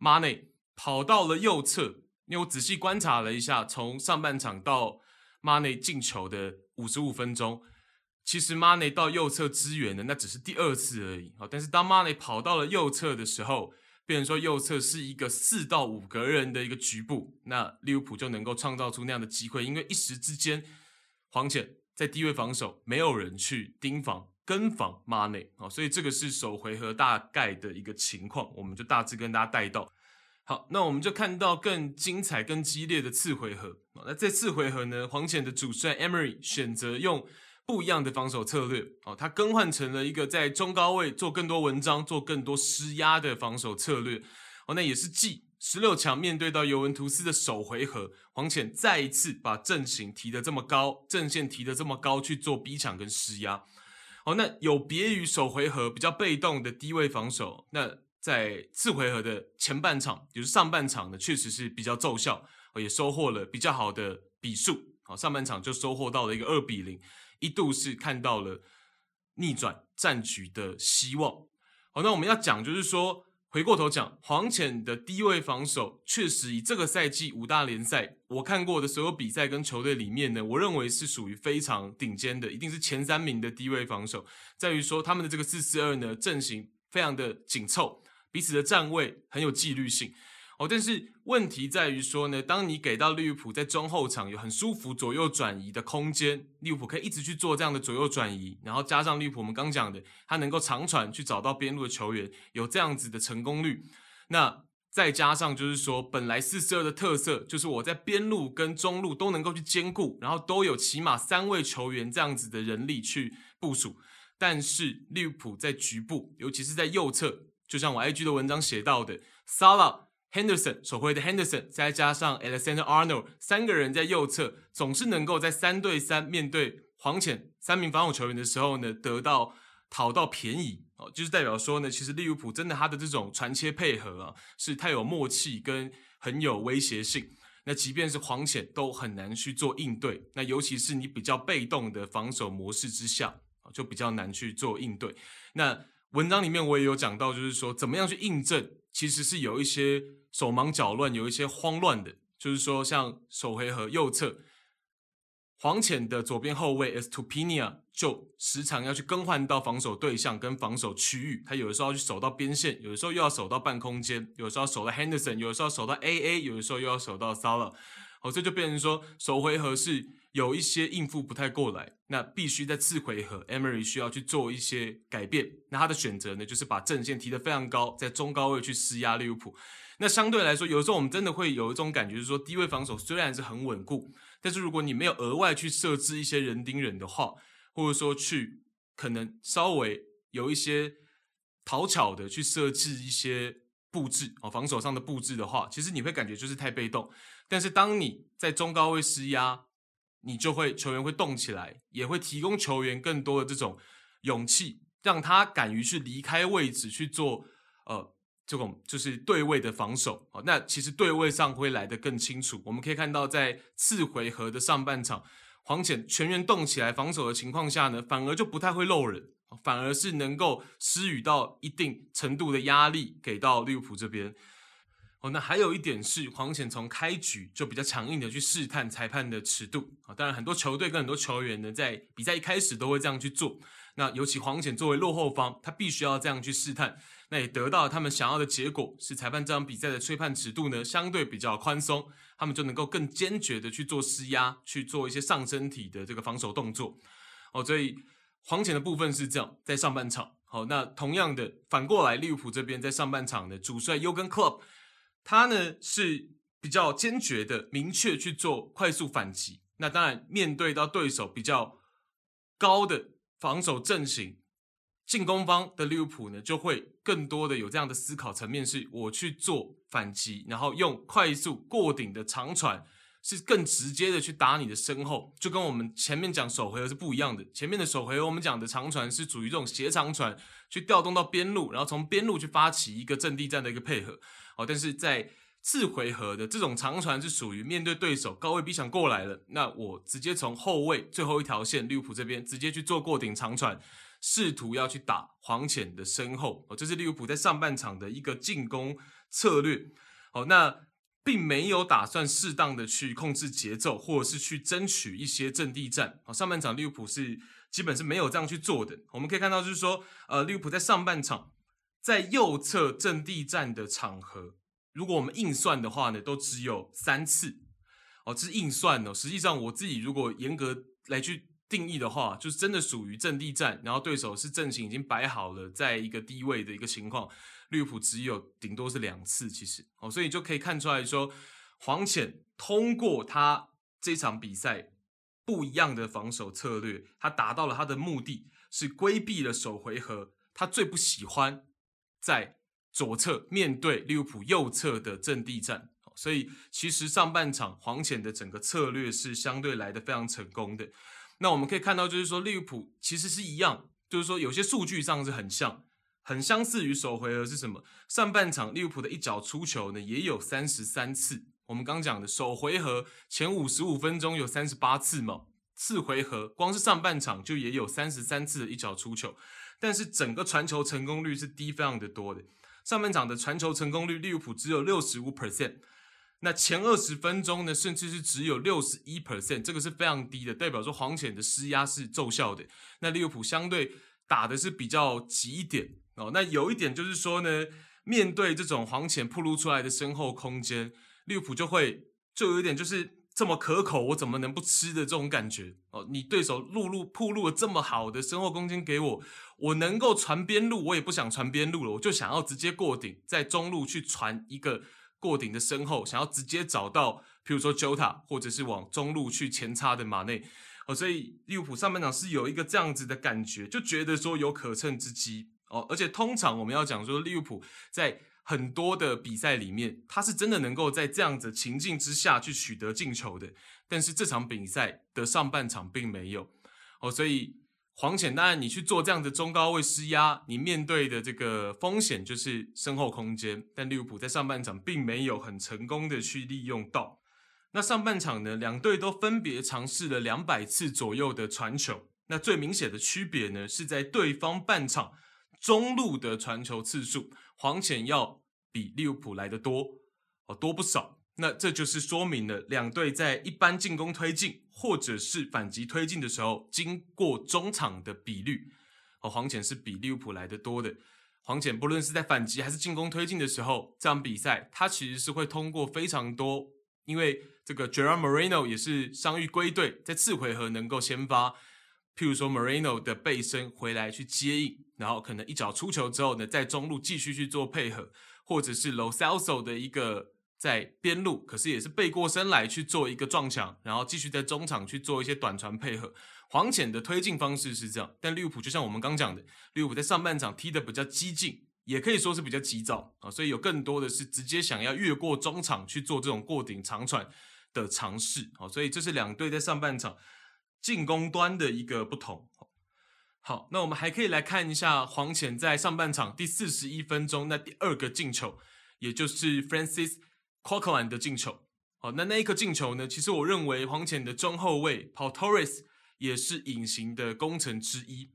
m o n e y 跑到了右侧，因为我仔细观察了一下，从上半场到 m o n e y 进球的五十五分钟，其实 Money 到右侧支援的那只是第二次而已。好但是当 Money 跑到了右侧的时候，变成说右侧是一个四到五个人的一个局部，那利物浦就能够创造出那样的机会，因为一时之间黄潜在低位防守，没有人去盯防。跟防 Mane 啊，所以这个是首回合大概的一个情况，我们就大致跟大家带到。好，那我们就看到更精彩、更激烈的次回合。那这次回合呢，黄潜的主帅 Emery 选择用不一样的防守策略哦，他更换成了一个在中高位做更多文章、做更多施压的防守策略哦。那也是继十六强面对到尤文图斯的首回合，黄潜再一次把阵型提得这么高，阵线提得这么高去做逼抢跟施压。哦，那有别于首回合比较被动的低位防守，那在次回合的前半场，就是上半场呢，确实是比较奏效，也收获了比较好的比数。好，上半场就收获到了一个二比零，一度是看到了逆转战局的希望。好，那我们要讲就是说。回过头讲，黄潜的低位防守确实以这个赛季五大联赛我看过的所有比赛跟球队里面呢，我认为是属于非常顶尖的，一定是前三名的低位防守。在于说他们的这个四四二呢，阵型非常的紧凑，彼此的站位很有纪律性。哦，但是问题在于说呢，当你给到利物浦在中后场有很舒服左右转移的空间，利物浦可以一直去做这样的左右转移，然后加上利物浦我们刚讲的，他能够长传去找到边路的球员，有这样子的成功率，那再加上就是说，本来四四二的特色就是我在边路跟中路都能够去兼顾，然后都有起码三位球员这样子的人力去部署，但是利物浦在局部，尤其是在右侧，就像我 IG 的文章写到的萨拉。Henderson 首回的 Henderson，再加上 Alexander Arnold 三个人在右侧，总是能够在三对三面对黄潜三名防守球员的时候呢，得到讨到便宜哦，就是代表说呢，其实利物浦真的他的这种传切配合啊，是太有默契跟很有威胁性。那即便是黄潜都很难去做应对，那尤其是你比较被动的防守模式之下，就比较难去做应对。那文章里面我也有讲到，就是说怎么样去印证，其实是有一些。手忙脚乱，有一些慌乱的，就是说，像首回合右侧黄潜的左边后卫 Estupinia 就时常要去更换到防守对象跟防守区域，他有的时候要去守到边线，有的时候又要守到半空间，有时候守到 Henderson，有的时候守到 AA，有的时候又要守到 Salah。好，这就变成说首回合是有一些应付不太过来，那必须在次回合 Emery 需要去做一些改变。那他的选择呢，就是把阵线提得非常高，在中高位去施压利物浦。那相对来说，有时候我们真的会有一种感觉，就是说低位防守虽然是很稳固。但是如果你没有额外去设置一些人盯人的话，或者说去可能稍微有一些讨巧的去设置一些布置哦，防守上的布置的话，其实你会感觉就是太被动。但是当你在中高位施压，你就会球员会动起来，也会提供球员更多的这种勇气，让他敢于去离开位置去做呃。这种就是对位的防守，那其实对位上会来得更清楚。我们可以看到，在次回合的上半场，黄潜全员动起来防守的情况下呢，反而就不太会漏人，反而是能够施予到一定程度的压力给到利物浦这边。哦，那还有一点是，黄潜从开局就比较强硬的去试探裁判的尺度啊。当然，很多球队跟很多球员呢，在比赛一开始都会这样去做。那尤其黄潜作为落后方，他必须要这样去试探。那也得到他们想要的结果，是裁判这场比赛的吹判尺度呢，相对比较宽松，他们就能够更坚决的去做施压，去做一些上身体的这个防守动作。哦，所以黄潜的部分是这样，在上半场。好，那同样的反过来，利物浦这边在上半场的主帅 Jurgen Klopp，他呢是比较坚决的、明确去做快速反击。那当然，面对到对手比较高的防守阵型。进攻方的利物浦呢，就会更多的有这样的思考层面，是我去做反击，然后用快速过顶的长传，是更直接的去打你的身后，就跟我们前面讲首回合是不一样的。前面的首回合我们讲的长传是属于这种斜长传，去调动到边路，然后从边路去发起一个阵地战的一个配合。哦，但是在次回合的这种长传是属于面对对手高位逼抢过来了，那我直接从后卫最后一条线利物浦这边直接去做过顶长传。试图要去打黄潜的身后哦，这是利物浦在上半场的一个进攻策略。好，那并没有打算适当的去控制节奏，或者是去争取一些阵地战。哦，上半场利物浦是基本是没有这样去做的。我们可以看到，就是说，呃，利物浦在上半场在右侧阵地战的场合，如果我们硬算的话呢，都只有三次。哦，这是硬算哦。实际上，我自己如果严格来去。定义的话，就是真的属于阵地战，然后对手是阵型已经摆好了，在一个低位的一个情况，绿浦只有顶多是两次，其实哦，所以就可以看出来说，黄潜通过他这场比赛不一样的防守策略，他达到了他的目的，是规避了首回合他最不喜欢在左侧面对利物浦右侧的阵地战，所以其实上半场黄潜的整个策略是相对来得非常成功的。那我们可以看到，就是说利物浦其实是一样，就是说有些数据上是很像，很相似于首回合是什么？上半场利物浦的一脚出球呢，也有三十三次。我们刚讲的首回合前五十五分钟有三十八次嘛，次回合光是上半场就也有三十三次的一脚出球，但是整个传球成功率是低非常的多的。上半场的传球成功率，利物浦只有六十五 percent。那前二十分钟呢，甚至是只有六十一 percent，这个是非常低的，代表说黄潜的施压是奏效的。那利物浦相对打的是比较急一点哦。那有一点就是说呢，面对这种黄潜暴露出来的身后空间，利物浦就会就有一点就是这么可口，我怎么能不吃的这种感觉哦。你对手路路暴露了这么好的身后空间给我，我能够传边路，我也不想传边路了，我就想要直接过顶，在中路去传一个。过顶的身后，想要直接找到，譬如说 Jota，或者是往中路去前插的马内，哦，所以利物浦上半场是有一个这样子的感觉，就觉得说有可乘之机哦。而且通常我们要讲说，利物浦在很多的比赛里面，他是真的能够在这样子情境之下去取得进球的，但是这场比赛的上半场并没有哦，所以。黄潜，当然你去做这样的中高位施压，你面对的这个风险就是身后空间。但利物浦在上半场并没有很成功的去利用到。那上半场呢，两队都分别尝试了两百次左右的传球。那最明显的区别呢，是在对方半场中路的传球次数，黄潜要比利物浦来的多哦，多不少。那这就是说明了两队在一般进攻推进或者是反击推进的时候，经过中场的比率，哦，黄潜是比利物浦来的多的。黄潜不论是在反击还是进攻推进的时候，这场比赛他其实是会通过非常多，因为这个 Gerard Moreno 也是伤愈归队，在次回合能够先发。譬如说 Moreno 的背身回来去接应，然后可能一脚出球之后呢，在中路继续去做配合，或者是 Lo Celso 的一个。在边路，可是也是背过身来去做一个撞墙，然后继续在中场去做一些短传配合。黄潜的推进方式是这样，但利物浦就像我们刚讲的，利物浦在上半场踢得比较激进，也可以说是比较急躁啊，所以有更多的是直接想要越过中场去做这种过顶长传的尝试啊，所以这是两队在上半场进攻端的一个不同。好，那我们还可以来看一下黄潜在上半场第四十一分钟那第二个进球，也就是 Francis。Coquelin 的进球，好，那那一颗进球呢？其实我认为黄潜的中后卫 Paul Torres 也是隐形的功臣之一。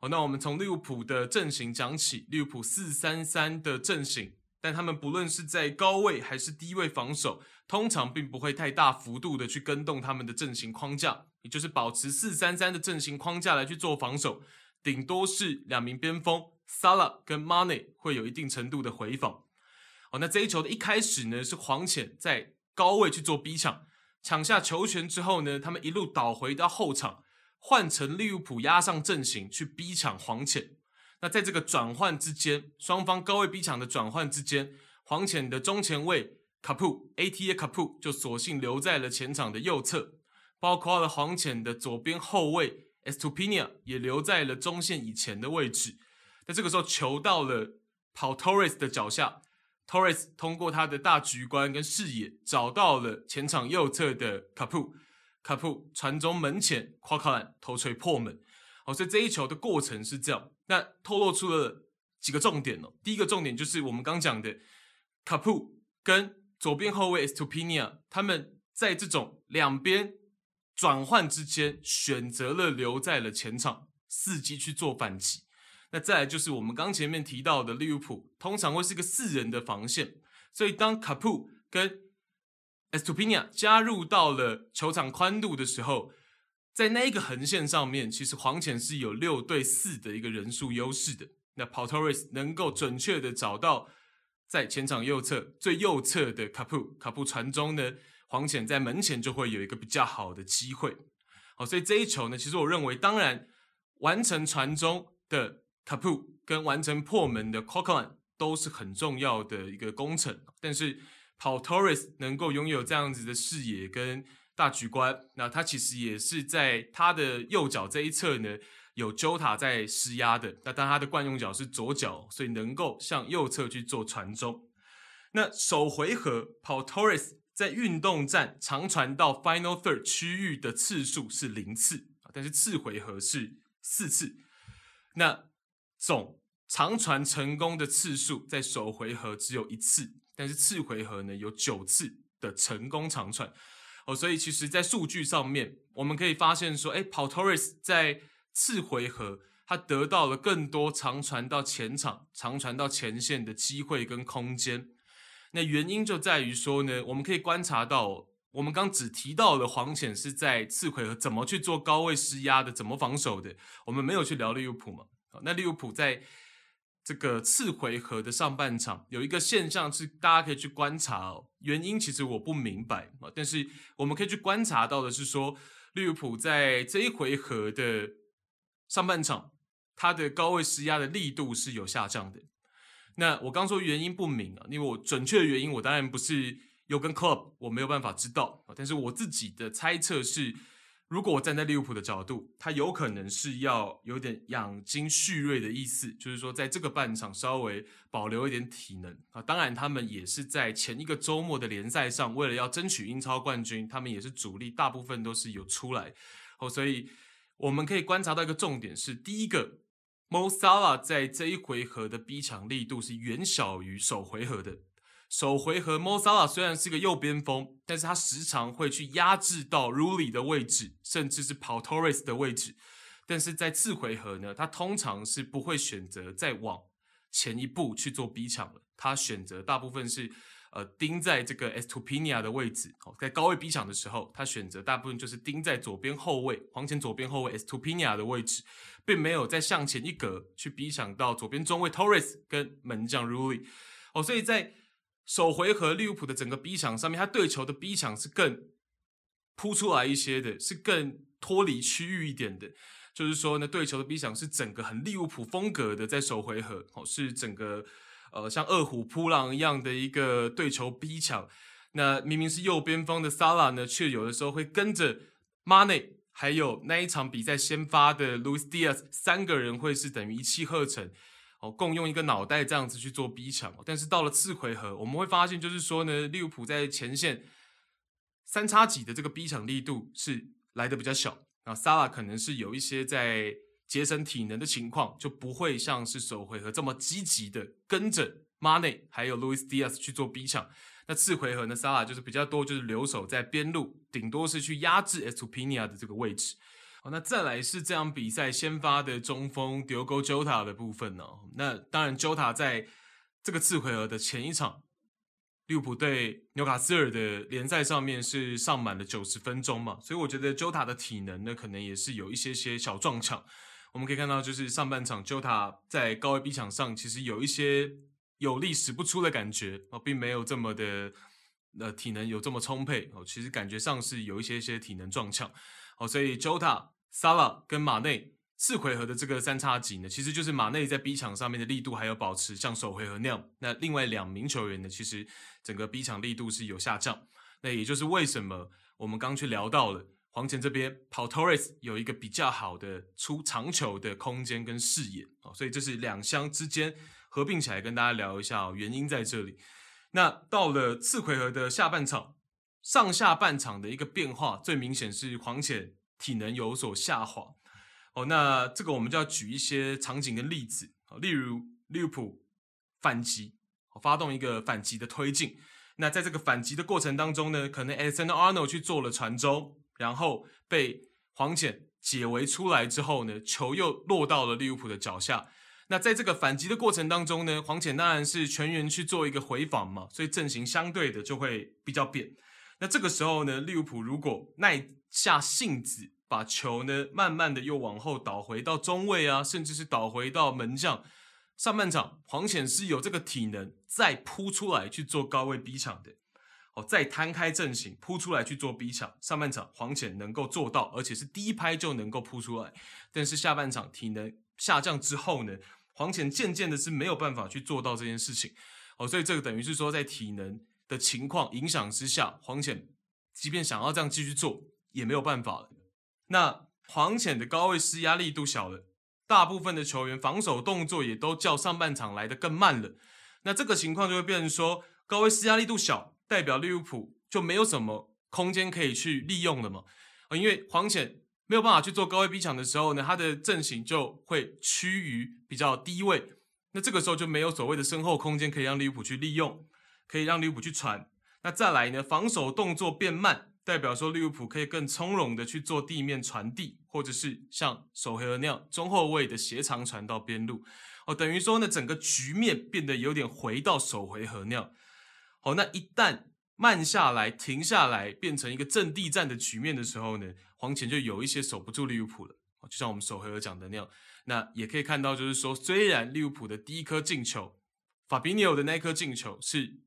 好，那我们从利物浦的阵型讲起，利物浦四三三的阵型，但他们不论是在高位还是低位防守，通常并不会太大幅度的去跟动他们的阵型框架，也就是保持四三三的阵型框架来去做防守，顶多是两名边锋 Sala 跟 Money 会有一定程度的回防。哦，那这一球的一开始呢，是黄潜在高位去做逼抢，抢下球权之后呢，他们一路倒回到后场，换成利物浦压上阵型去逼抢黄潜。那在这个转换之间，双方高位逼抢的转换之间，黄潜的中前卫卡普 ATA 卡普就索性留在了前场的右侧，包括了黄潜的左边后卫 Estupiñán 也留在了中线以前的位置。那这个时候球到了 Pau Torres 的脚下。Torres 通过他的大局观跟视野，找到了前场右侧的卡普，卡普传中门前，夸卡兰头锤破门。好，所以这一球的过程是这样。那透露出了几个重点哦。第一个重点就是我们刚讲的卡普跟左边后卫 Estupiñán，他们在这种两边转换之间，选择了留在了前场，伺机去做反击。那再来就是我们刚前面提到的利物浦，通常会是个四人的防线，所以当卡普跟 Estupiñán 加入到了球场宽度的时候，在那一个横线上面，其实黄潜是有六对四的一个人数优势的。那 Pau Torres 能够准确的找到在前场右侧最右侧的卡普，卡普传中呢，黄潜在门前就会有一个比较好的机会。好，所以这一球呢，其实我认为，当然完成传中的。Tapu 跟完成破门的 Coquelin 都是很重要的一个工程，但是 Pau Torres 能够拥有这样子的视野跟大局观，那他其实也是在他的右脚这一侧呢，有 Jota 在施压的，那当他的惯用脚是左脚，所以能够向右侧去做传中。那首回合 Pau Torres 在运动战长传到 Final Third 区域的次数是零次啊，但是次回合是四次。那总长传成功的次数在首回合只有一次，但是次回合呢有九次的成功长传哦，所以其实，在数据上面我们可以发现说，哎，Pau Torres 在次回合他得到了更多长传到前场、长传到前线的机会跟空间。那原因就在于说呢，我们可以观察到，我们刚只提到了黄潜是在次回合怎么去做高位施压的，怎么防守的，我们没有去聊利物浦嘛。那利物浦在这个次回合的上半场有一个现象是大家可以去观察哦，原因其实我不明白啊，但是我们可以去观察到的是说，利物浦在这一回合的上半场，它的高位施压的力度是有下降的。那我刚说原因不明啊，因为我准确的原因我当然不是 Jürgen Klopp，我没有办法知道啊，但是我自己的猜测是。如果我站在利物浦的角度，他有可能是要有点养精蓄锐的意思，就是说在这个半场稍微保留一点体能啊。当然，他们也是在前一个周末的联赛上，为了要争取英超冠军，他们也是主力，大部分都是有出来。哦，所以我们可以观察到一个重点是：第一个 Mosala 在这一回合的逼抢力度是远小于首回合的。首回合 Mosala 虽然是个右边锋，但是他时常会去压制到 Ruli 的位置，甚至是 Pau Torres 的位置。但是在次回合呢，他通常是不会选择再往前一步去做逼抢了。他选择大部分是，呃盯在这个 Estupinia 的位置，哦，在高位逼抢的时候，他选择大部分就是盯在左边后卫黄前左边后卫 Estupinia 的位置，并没有再向前一格去逼抢到左边中卫 Torres 跟门将 Rui 哦，所以在首回合利物浦的整个逼抢上面，他对球的逼抢是更扑出来一些的，是更脱离区域一点的。就是说呢，对球的逼抢是整个很利物浦风格的，在首回合哦，是整个呃像二虎扑狼一样的一个对球逼抢。那明明是右边方的萨拉呢，却有的时候会跟着 Money，，还有那一场比赛先发的 Luis Diaz 三个人会是等于一气呵成哦，共用一个脑袋这样子去做逼抢。但是到了次回合，我们会发现就是说呢，利物浦在前线三叉戟的这个逼抢力度是来的比较小。那萨拉可能是有一些在节省体能的情况，就不会像是首回合这么积极的跟着马内还有路易斯·迪亚斯去做逼抢。那次回合呢，萨拉就是比较多，就是留守在边路，顶多是去压制 e s t u p i n i a 的这个位置。好，那再来是这样比赛先发的中锋 Diogo Jota 的部分呢、那当然，Jota 在这个次回合的前一场。利物浦对纽卡斯尔的联赛上面是上满了九十分钟嘛，所以我觉得 Jota 的体能呢，可能也是有一些些小撞墙。我们可以看到，就是上半场 Jota 在高位逼抢上，其实有一些有力使不出的感觉哦，并没有这么的呃体能有这么充沛哦，其实感觉上是有一些些体能撞墙哦，所以 Jota、Sala 跟马内。次回合的这个三叉戟呢，其实就是马内在逼抢上面的力度还有保持像首回合那样。那另外两名球员呢，其实整个逼抢力度是有下降。那也就是为什么我们刚去聊到了黄前这边跑 Torres 有一个比较好的出长球的空间跟视野啊，所以这是两相之间合并起来跟大家聊一下，原因在这里。那到了次回合的下半场，上下半场的一个变化最明显是黄前体能有所下滑。哦，那这个我们就要举一些场景跟例子，例如利物浦反击，发动一个反击的推进。那在这个反击的过程当中呢，可能 Alexander Arnold 去做了传中，然后被黄潜解围出来之后呢，球又落到了利物浦的脚下。那在这个反击的过程当中呢，黄潜当然是全员去做一个回防嘛，所以阵型相对的就会比较扁。那这个时候呢，利物浦如果耐下性子，把球呢，慢慢的又往后倒回到中卫啊，甚至是倒回到门将。上半场黄潜是有这个体能再扑出来去做高位逼抢的，哦，再摊开阵型扑出来去做逼抢。上半场黄潜能够做到，而且是第一拍就能够扑出来。但是下半场体能下降之后呢，黄潜渐渐的是没有办法去做到这件事情。哦，所以这个等于是说，在体能的情况影响之下，黄潜即便想要这样继续做，也没有办法了。那黄潜的高位施压力度小了，大部分的球员防守动作也都较上半场来得更慢了。那这个情况就会变成说，高位施压力度小，代表利物浦就没有什么空间可以去利用了嘛？啊，因为黄潜没有办法去做高位逼抢的时候呢，他的阵型就会趋于比较低位。那这个时候就没有所谓的身后空间可以让利物浦去利用，可以让利物浦去传。那再来呢，防守动作变慢。代表说利物浦可以更从容的去做地面传递，或者是像首回合那样中后卫的斜长传到边路，哦，等于说呢，整个局面变得有点回到首回合那样。哦，那一旦慢下来、停下来，变成一个阵地战的局面的时候呢，黄潜就有一些守不住利物浦了。就像我们首回合讲的那样，那也可以看到，就是说，虽然利物浦的第一颗进球，法比尼奥的那颗进球是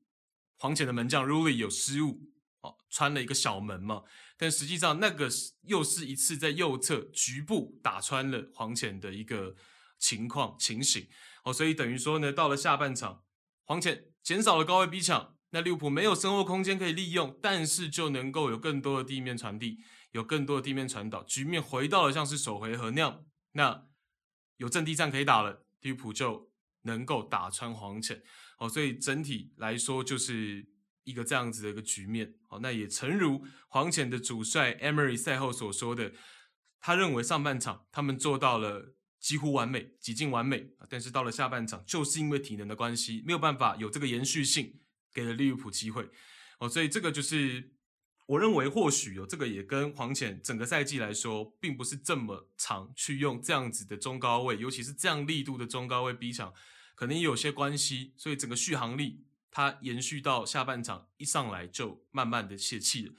黄潜的门将 Ruli 有失误。哦穿了一个小门嘛，但实际上那个又是一次在右侧局部打穿了黄潜的一个情况情形哦，所以等于说呢，到了下半场，黄潜减少了高位逼抢，那利物浦没有身后空间可以利用，但是就能够有更多的地面传递，有更多的地面传导，局面回到了像是首回合那样，那有阵地战可以打了，利物浦就能够打穿黄潜哦，所以整体来说就是。一个这样子的一个局面，哦，那也诚如黄潜的主帅 Emery 赛后所说的，他认为上半场他们做到了几乎完美、几近完美，但是到了下半场，就是因为体能的关系，没有办法有这个延续性，给了利物浦机会，哦，所以这个就是我认为或许有这个也跟黄潜整个赛季来说，并不是这么常去用这样子的中高位，尤其是这样力度的中高位逼抢，可能也有些关系，所以整个续航力。它延续到下半场一上来就慢慢的泄气了。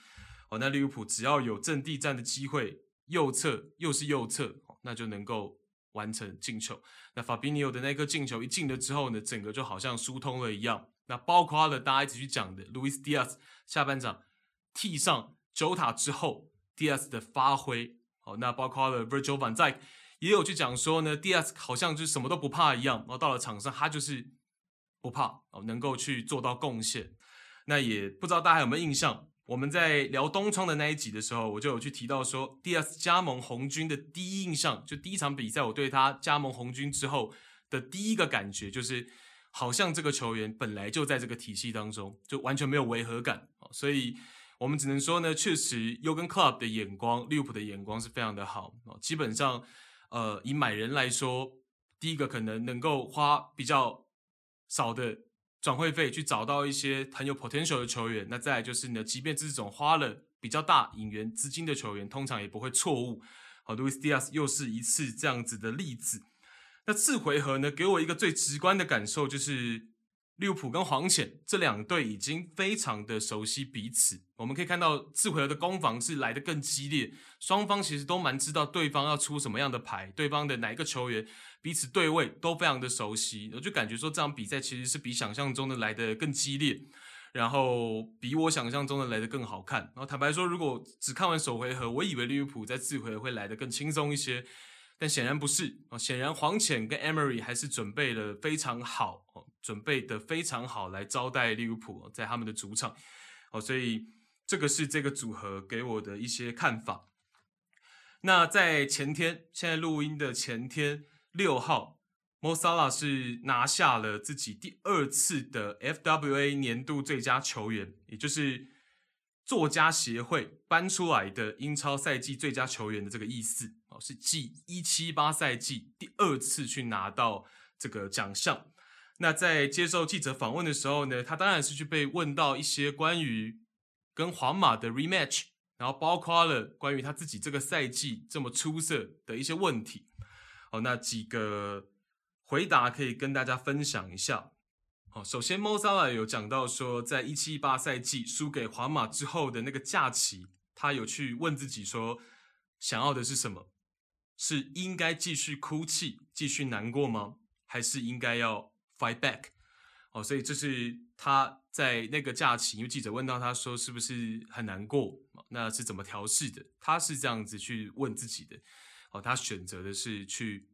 哦，那利物浦只要有阵地战的机会，右侧又是右侧，那就能够完成进球。那法比尼奥的那颗进球一进了之后呢，整个就好像疏通了一样。那包括了大家一起去讲的路易斯·迪亚斯下半场替上 Jota 之后，迪亚斯的发挥。好，那包括了 Virgil van Dijk 也有去讲说呢，迪亚斯好像就是什么都不怕一样，然后到了场上他就是不怕哦，能够去做到贡献。那也不知道大家有没有印象，我们在聊东窗的那一集的时候，我就有去提到说，迪亚斯加盟红军的第一印象，就第一场比赛我对他加盟红军之后的第一个感觉就是。好像这个球员本来就在这个体系当中，就完全没有违和感，所以我们只能说呢，确实 Jurgen Klopp 的眼光，利物浦的眼光是非常的好。基本上，呃，以买人来说，第一个可能能够花比较少的转会费去找到一些很有 potential 的球员，那再来就是呢，即便这种花了比较大引援资金的球员，通常也不会错误。好，Luis Diaz 又是一次这样子的例子。那次回合呢，给我一个最直观的感受就是，利物浦跟黄潜这两队已经非常的熟悉彼此。我们可以看到次回合的攻防是来得更激烈，双方其实都蛮知道对方要出什么样的牌，对方的哪一个球员彼此对位都非常的熟悉，我就感觉说这场比赛其实是比想象中的来得更激烈，然后比我想象中的来得更好看。然后坦白说，如果只看完首回合，我以为利物浦在次回合会来得更轻松一些。但显然不是啊，显然黄潜跟 Emery 还是准备了非常好哦，准备的非常好来招待利物浦在他们的主场哦，所以这个是这个组合给我的一些看法。那在前天，现在录音的前天六号，Mosala 是拿下了自己第二次的 FWA 年度最佳球员，也就是。作家协会颁出来的英超赛季最佳球员的这个意思是继一七八赛季第二次去拿到这个奖项。那在接受记者访问的时候呢，他当然是去被问到一些关于跟皇马的 rematch，然后包括了关于他自己这个赛季这么出色的一些问题。好，那几个回答可以跟大家分享一下。好，首先 m o s a l a 有讲到说，在一七一八赛季输给皇马之后的那个假期，他有去问自己说，想要的是什么？是应该继续哭泣、继续难过吗？还是应该要 fight back？哦，所以这是他在那个假期，因为记者问到他说是不是很难过，那是怎么调试的？他是这样子去问自己的。哦，他选择的是去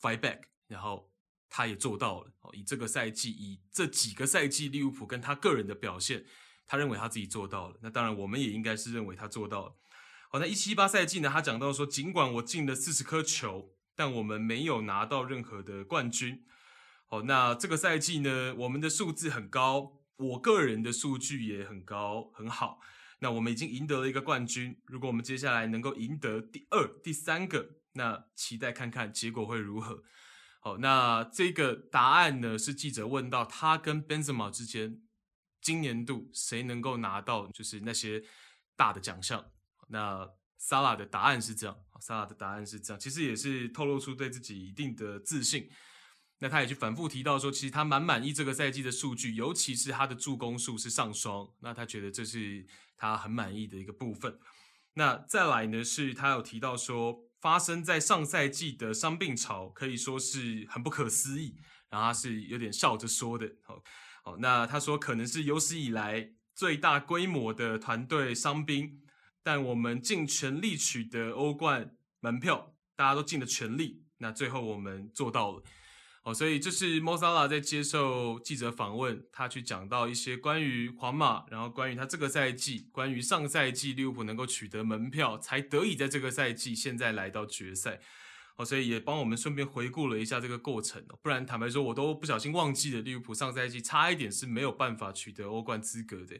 fight back，然后。他也做到了哦，以这个赛季，以这几个赛季利物浦跟他个人的表现，他认为他自己做到了。那当然，我们也应该是认为他做到了。好，那一七一八赛季呢，他讲到说，尽管我进了四十颗球，但我们没有拿到任何的冠军。好，那这个赛季呢，我们的数字很高，我个人的数据也很高，很好。那我们已经赢得了一个冠军，如果我们接下来能够赢得第二、第三个，那期待看看结果会如何。好，那这个答案呢，是记者问到他跟 Benzema 之间，今年度谁能够拿到就是那些大的奖项？那 Sala 的答案是这样，Sala 的答案是这样，其实也是透露出对自己一定的自信。那他也去反复提到说，其实他蛮满意这个赛季的数据，尤其是他的助攻数是上双，那他觉得这是他很满意的一个部分。那再来呢，是他有提到说。发生在上赛季的伤病潮可以说是很不可思议，然后他是有点笑着说的。好，好，那他说可能是有史以来最大规模的团队伤兵，但我们尽全力取得欧冠门票，大家都尽了全力，那最后我们做到了。哦，所以这是莫萨拉在接受记者访问，他去讲到一些关于皇马，然后关于他这个赛季，关于上赛季利物浦能够取得门票，才得以在这个赛季现在来到决赛。哦，所以也帮我们顺便回顾了一下这个过程哦。不然坦白说，我都不小心忘记了利物浦上赛季差一点是没有办法取得欧冠资格的。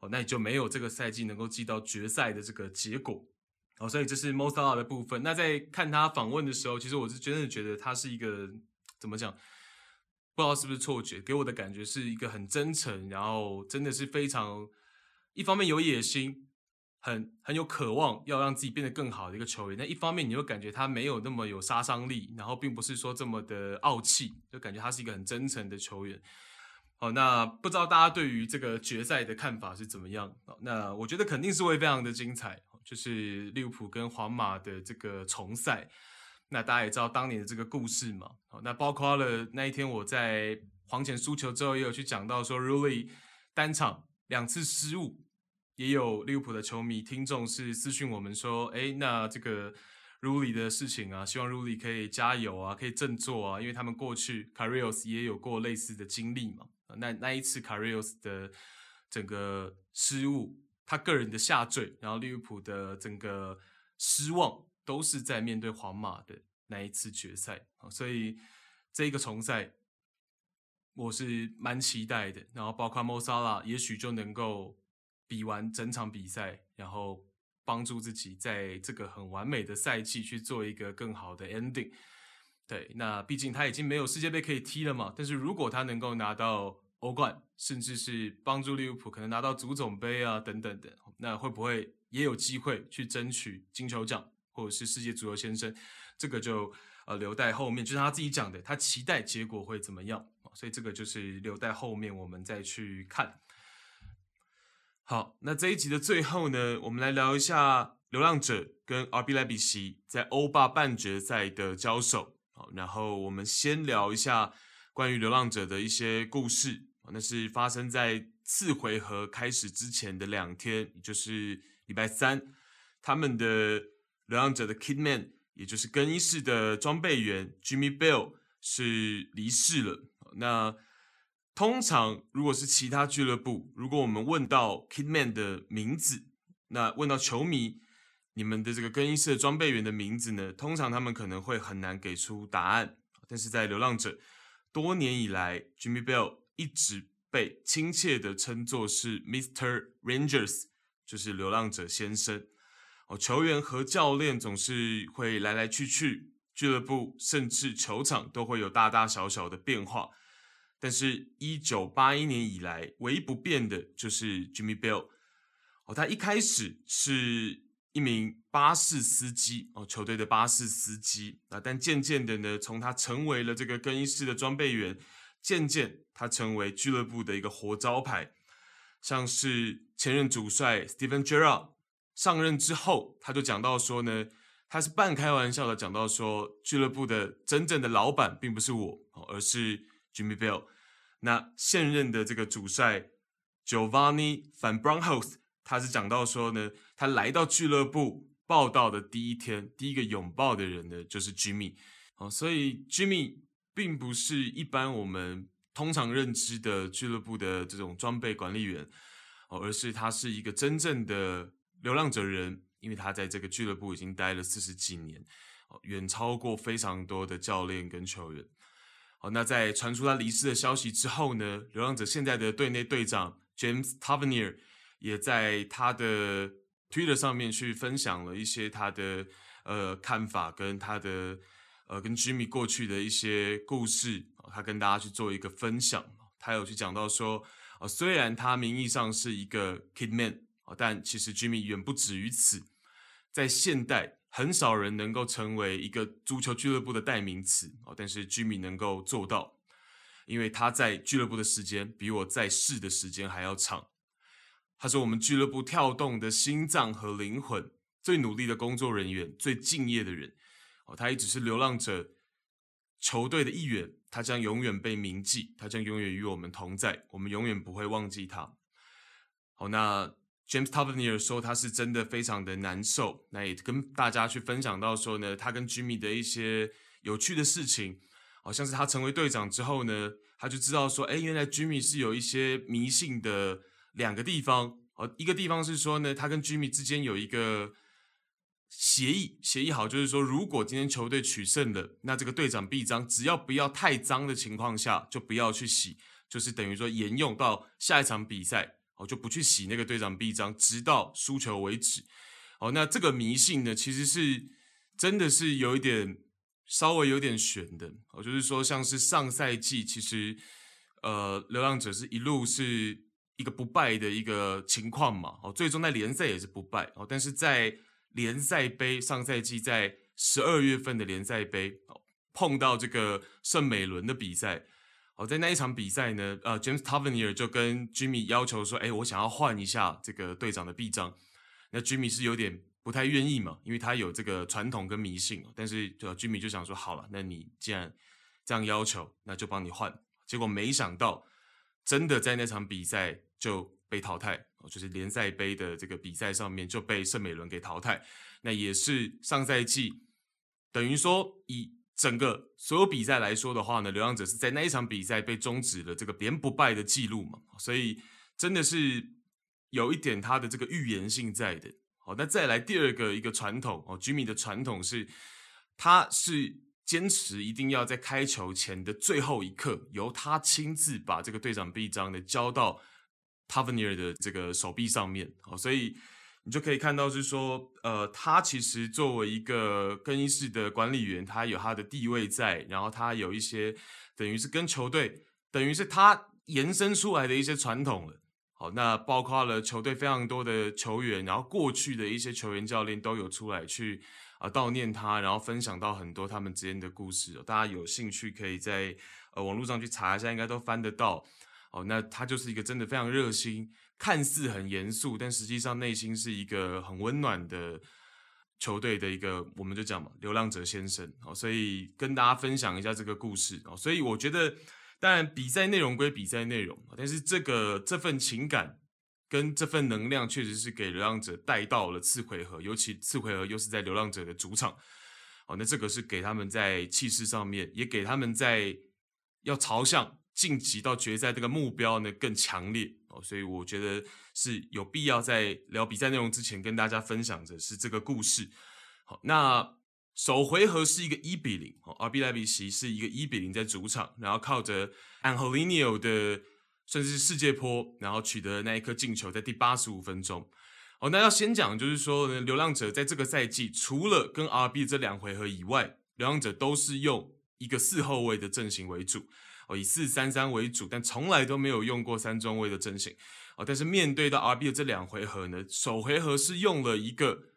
哦，那也就没有这个赛季能够进到决赛的这个结果。哦，所以这是 Mo s a l a 的部分。那在看他访问的时候，其实我是真的觉得他是一个。怎么讲？不知道是不是错觉，给我的感觉是一个很真诚，然后真的是非常一方面有野心，很很有渴望要让自己变得更好的一个球员。那一方面，你会感觉他没有那么有杀伤力，然后并不是说这么的傲气，就感觉他是一个很真诚的球员。好，那不知道大家对于这个决赛的看法是怎么样？那我觉得肯定是会非常的精彩，就是利物浦跟皇马的这个重赛。那大家也知道当年的这个故事嘛？好，那包括了那一天我在黄钱输球之后，也有去讲到说，Rulli 单场两次失误，也有利物浦的球迷听众是私讯我们说，哎，那这个 Rulli 的事情啊，希望 Rulli 可以加油啊，可以振作啊，因为他们过去 Carrios 也有过类似的经历嘛。那那一次 Karius 的整个失误，他个人的下坠，然后利物浦的整个失望。都是在面对皇马的那一次决赛，所以这一个重赛我是蛮期待的。然后包括 Mosala 也许就能够比完整场比赛，然后帮助自己在这个很完美的赛季去做一个更好的 ending。对，那毕竟他已经没有世界杯可以踢了嘛。但是如果他能够拿到欧冠，甚至是帮助利物浦可能拿到足总杯啊等等的，那会不会也有机会去争取金球奖？或者是世界足球先生，这个就呃留待后面，就像他自己讲的，他期待结果会怎么样，所以这个就是留待后面我们再去看。好，那这一集的最后呢，我们来聊一下流浪者跟 RB 莱比锡在欧霸半决赛的交手。好，然后我们先聊一下关于流浪者的一些故事，那是发生在次回合开始之前的两天，也就是礼拜三，他们的。流浪者的 Kidman，也就是更衣室的装备员 Jimmy Bell 是离世了。那通常如果是其他俱乐部，如果我们问到 Kidman 的名字，那问到球迷，你们的这个更衣室的装备员的名字呢？通常他们可能会很难给出答案。但是在流浪者，多年以来，Jimmy Bell 一直被亲切的称作是 Mr. Rangers，就是流浪者先生。哦，球员和教练总是会来来去去，俱乐部甚至球场都会有大大小小的变化。但是，一九八一年以来，唯一不变的就是 Jimmy Bell。哦，他一开始是一名巴士司机，哦，球队的巴士司机啊。但渐渐的呢，从他成为了这个更衣室的装备员，渐渐他成为俱乐部的一个活招牌，像是前任主帅 Steven Gerrard。上任之后，他就讲到说呢，他是半开玩笑的讲到说，俱乐部的真正的老板并不是我，而是 Jimmy Bell。那现任的这个主帅 Giovanni Van b r o n h o s 他是讲到说呢，他来到俱乐部报道的第一天，第一个拥抱的人呢就是 Jimmy。哦，所以 Jimmy 并不是一般我们通常认知的俱乐部的这种装备管理员，哦，而是他是一个真正的。流浪者人，因为他在这个俱乐部已经待了四十几年，哦，远超过非常多的教练跟球员。好，那在传出他离世的消息之后呢，流浪者现在的队内队长 James Tavernier 也在他的 Twitter 上面去分享了一些他的呃看法，跟他的呃跟 Jimmy 过去的一些故事，他跟大家去做一个分享。他有去讲到说，呃，虽然他名义上是一个 Kidman，。但其实 Jimmy 远不止于此，在现代很少人能够成为一个足球俱乐部的代名词，但是 Jimmy 能够做到，因为他在俱乐部的时间比我在世的时间还要长。他是我们俱乐部跳动的心脏和灵魂，最努力的工作人员，最敬业的人。哦，他一直是流浪者球队的一员，他将永远被铭记，他将永远与我们同在，我们永远不会忘记他。好，那。James Tavernier 说他是真的非常的难受，那也跟大家去分享到说呢，他跟 Jimmy 的一些有趣的事情，好像是他成为队长之后呢，他就知道说，哎，原来 Jimmy 是有一些迷信的两个地方，哦，一个地方是说呢，他跟 Jimmy 之间有一个协议，协议好就是说，如果今天球队取胜了，那这个队长臂章只要不要太脏的情况下，就不要去洗，就是等于说沿用到下一场比赛。哦，就不去洗那个队长臂章，直到输球为止。哦，那这个迷信呢，其实是真的是有一点稍微有点悬的。哦，就是说，像是上赛季，其实呃，流浪者是一路是一个不败的一个情况嘛。哦，最终在联赛也是不败。哦，但是在联赛杯上赛季在十二月份的联赛杯，哦，碰到这个圣美伦的比赛。哦，在那一场比赛呢，呃，James Tavernier 就跟 Jimmy 要求说，哎，我想要换一下这个队长的臂章。那 Jimmy 是有点不太愿意嘛，因为他有这个传统跟迷信。但是就 Jimmy 就想说，好了，那你既然这样要求，那就帮你换。结果没想到，真的在那场比赛就被淘汰，就是联赛杯的这个比赛上面就被圣美伦给淘汰。那也是上赛季等于说以。整个所有比赛来说的话呢，流浪者是在那一场比赛被终止了这个连不败的记录嘛，所以真的是有一点他的这个预言性在的。好，那再来第二个一个传统哦，Jimmy 的传统是，他是坚持一定要在开球前的最后一刻，由他亲自把这个队长臂章呢交到 Tavernier 的这个手臂上面。好，所以。你就可以看到是说，呃，他其实作为一个更衣室的管理员，他有他的地位在，然后他有一些等于是跟球队，等于是他延伸出来的一些传统了。好，那包括了球队非常多的球员，然后过去的一些球员教练都有出来去啊、悼念他，然后分享到很多他们之间的故事。大家有兴趣可以在呃网络上去查一下，应该都翻得到。哦，那他就是一个真的非常热心。看似很严肃，但实际上内心是一个很温暖的球队的一个，我们就讲嘛，流浪者先生哦，所以跟大家分享一下这个故事哦。所以我觉得，当然比赛内容归比赛内容，但是这个这份情感跟这份能量，确实是给流浪者带到了次回合，尤其次回合又是在流浪者的主场哦，那这个是给他们在气势上面，也给他们在要朝向。晋级到决赛这个目标呢更强烈哦，所以我觉得是有必要在聊比赛内容之前跟大家分享的是这个故事。好，那首回合是一个一比零哦，RB 莱比锡是一个一比零在主场，然后靠着 Angelino 的甚至是世界波，然后取得那一颗进球，在第八十五分钟。哦，那要先讲就是说呢，流浪者在这个赛季除了跟 RB 这两回合以外，流浪者都是用一个四后卫的阵型为主。哦，以四三三为主，但从来都没有用过三中卫的阵型。哦，但是面对到 RB 的这两回合呢，首回合是用了一个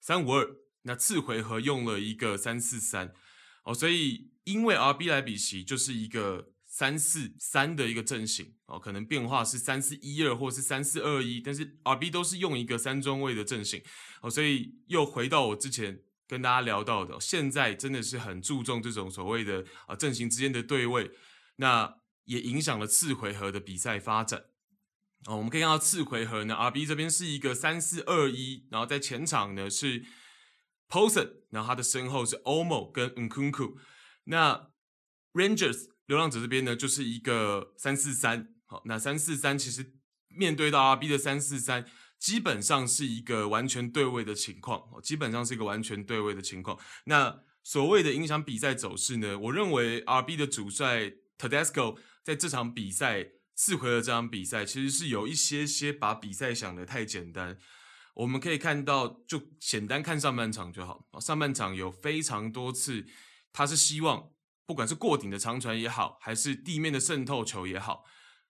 三五二，那次回合用了一个三四三。哦，所以因为 RB 莱比锡就是一个三四三的一个阵型，哦，可能变化是三四一二或是三四二一，但是 RB 都是用一个三中卫的阵型。哦，所以又回到我之前跟大家聊到的，现在真的是很注重这种所谓的啊阵型之间的对位。那也影响了次回合的比赛发展哦。我们可以看到次回合呢，RB 这边是一个三四二一，然后在前场呢是 Posen，然后他的身后是 Omo 跟 Nkunku。那 Rangers 流浪者这边呢就是一个三四三。好，那三四三其实面对到 RB 的三四三，基本上是一个完全对位的情况哦，基本上是一个完全对位的情况。那所谓的影响比赛走势呢，我认为 RB 的主帅。Tedesco 在这场比赛四回合这场比赛，其实是有一些些把比赛想得太简单。我们可以看到，就简单看上半场就好。上半场有非常多次，他是希望不管是过顶的长传也好，还是地面的渗透球也好，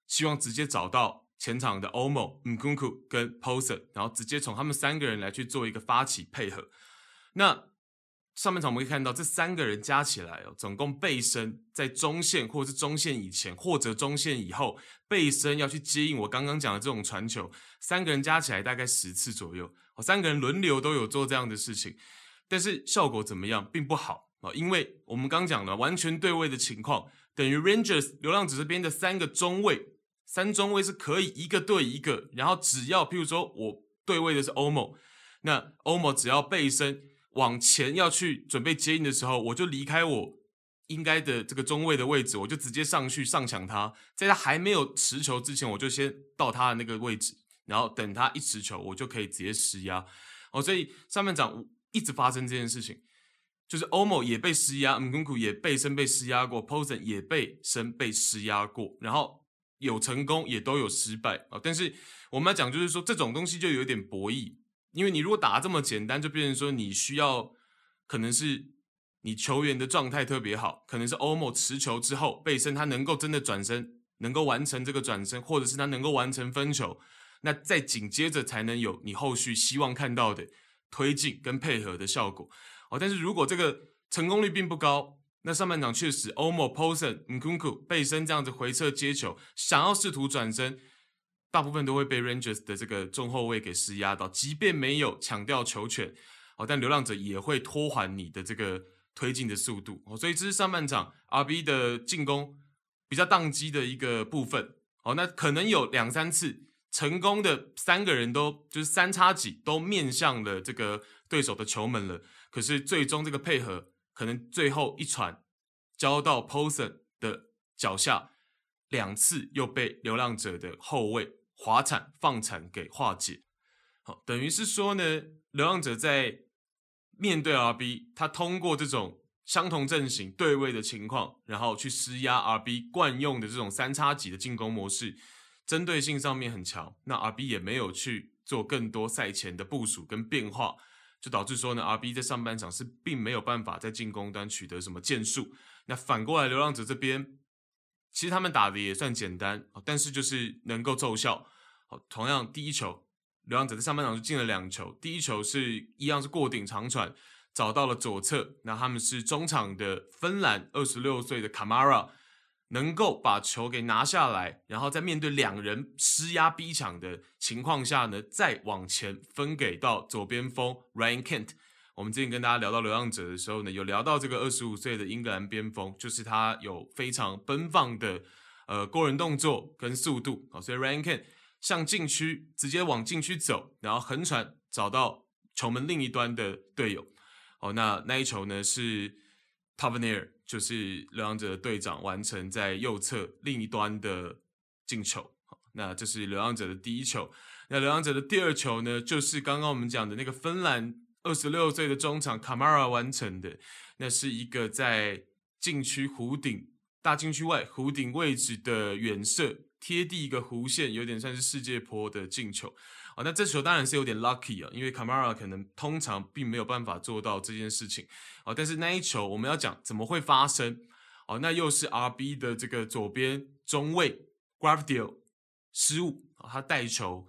希望直接找到前场的 Omo、Nkunku 跟 Poser，然后直接从他们三个人来去做一个发起配合。那上半场我们可以看到，这三个人加起来哦，总共背身在中线或者是中线以前或者中线以后背身要去接应我刚刚讲的这种传球，三个人加起来大概十次左右，哦，三个人轮流都有做这样的事情，但是效果怎么样，并不好哦，因为我们刚讲了完全对位的情况，等于 Rangers 流浪者这边的三个中卫，三中卫是可以一个对一个，然后只要譬如说我对位的是 Omo，那 Omo 只要背身。往前要去准备接应的时候，我就离开我应该的这个中卫的位置，我就直接上去上抢他，在他还没有持球之前，我就先到他的那个位置，然后等他一持球，我就可以直接施压。哦，所以上半场一直发生这件事情，就是 Omo 也被施压，Nkunku 也被身被施压过，Posen 也被身被施压过，然后有成功也都有失败啊。但是我们要讲就是说，这种东西就有点博弈。因为你如果打这么简单，就变成说你需要，可能是你球员的状态特别好，可能是 Omo 持球之后背身，他能够真的转身，能够完成这个转身，或者是他能够完成分球，那再紧接着才能有你后续希望看到的推进跟配合的效果。哦，但是如果这个成功率并不高，那上半场确实，Omo、Poulsen、Nkunku 背身这样子回撤接球，想要试图转身，大部分都会被 Rangers 的这个中后卫给施压到，即便没有抢掉球权，哦，但流浪者也会拖缓你的这个推进的速度，哦，所以这是上半场 RB 的进攻比较宕机的一个部分，哦，那可能有两三次成功的三个人都就是三叉戟都面向了这个对手的球门了，可是最终这个配合。可能最后一传交到 Poulsen 的脚下，两次又被流浪者的后卫滑铲放铲给化解。好，等于是说呢，流浪者在面对 RB，他通过这种相同阵型对位的情况，然后去施压 RB 惯用的这种三叉戟的进攻模式，针对性上面很强。那 RB 也没有去做更多赛前的部署跟变化。就导致说呢，RB 在上半场是并没有办法在进攻端取得什么建树。那反过来，流浪者这边其实他们打的也算简单，但是就是能够奏效。同样第一球，流浪者在上半场就进了两球。第一球是一样是过顶长传，找到了左侧，那他们是中场的芬兰二十六岁的 Kamara。能够把球给拿下来，然后在面对两人施压逼抢的情况下呢，再往前分给到左边锋 Ryan Kent。我们之前跟大家聊到流浪者的时候呢，有聊到这个二十五岁的英格兰边锋，就是他有非常奔放的呃过人动作跟速度啊，所以 Ryan Kent 向禁区直接往禁区走，然后横传找到球门另一端的队友。哦，那那一球呢是 Tavernier 就是流浪者的队长完成在右侧另一端的进球，那这是流浪者的第一球。那流浪者的第二球呢，就是刚刚我们讲的那个芬兰二十六岁的中场卡马拉完成的，那是一个在禁区弧顶大禁区外弧顶位置的远射，贴地一个弧线，有点像是世界波的进球。哦，那这球当然是有点 lucky 啊，因为 Camara 可能通常并没有办法做到这件事情。哦，但是那一球我们要讲怎么会发生？哦，那又是 RB 的这个左边中卫 Gvardiol 失误啊，他带球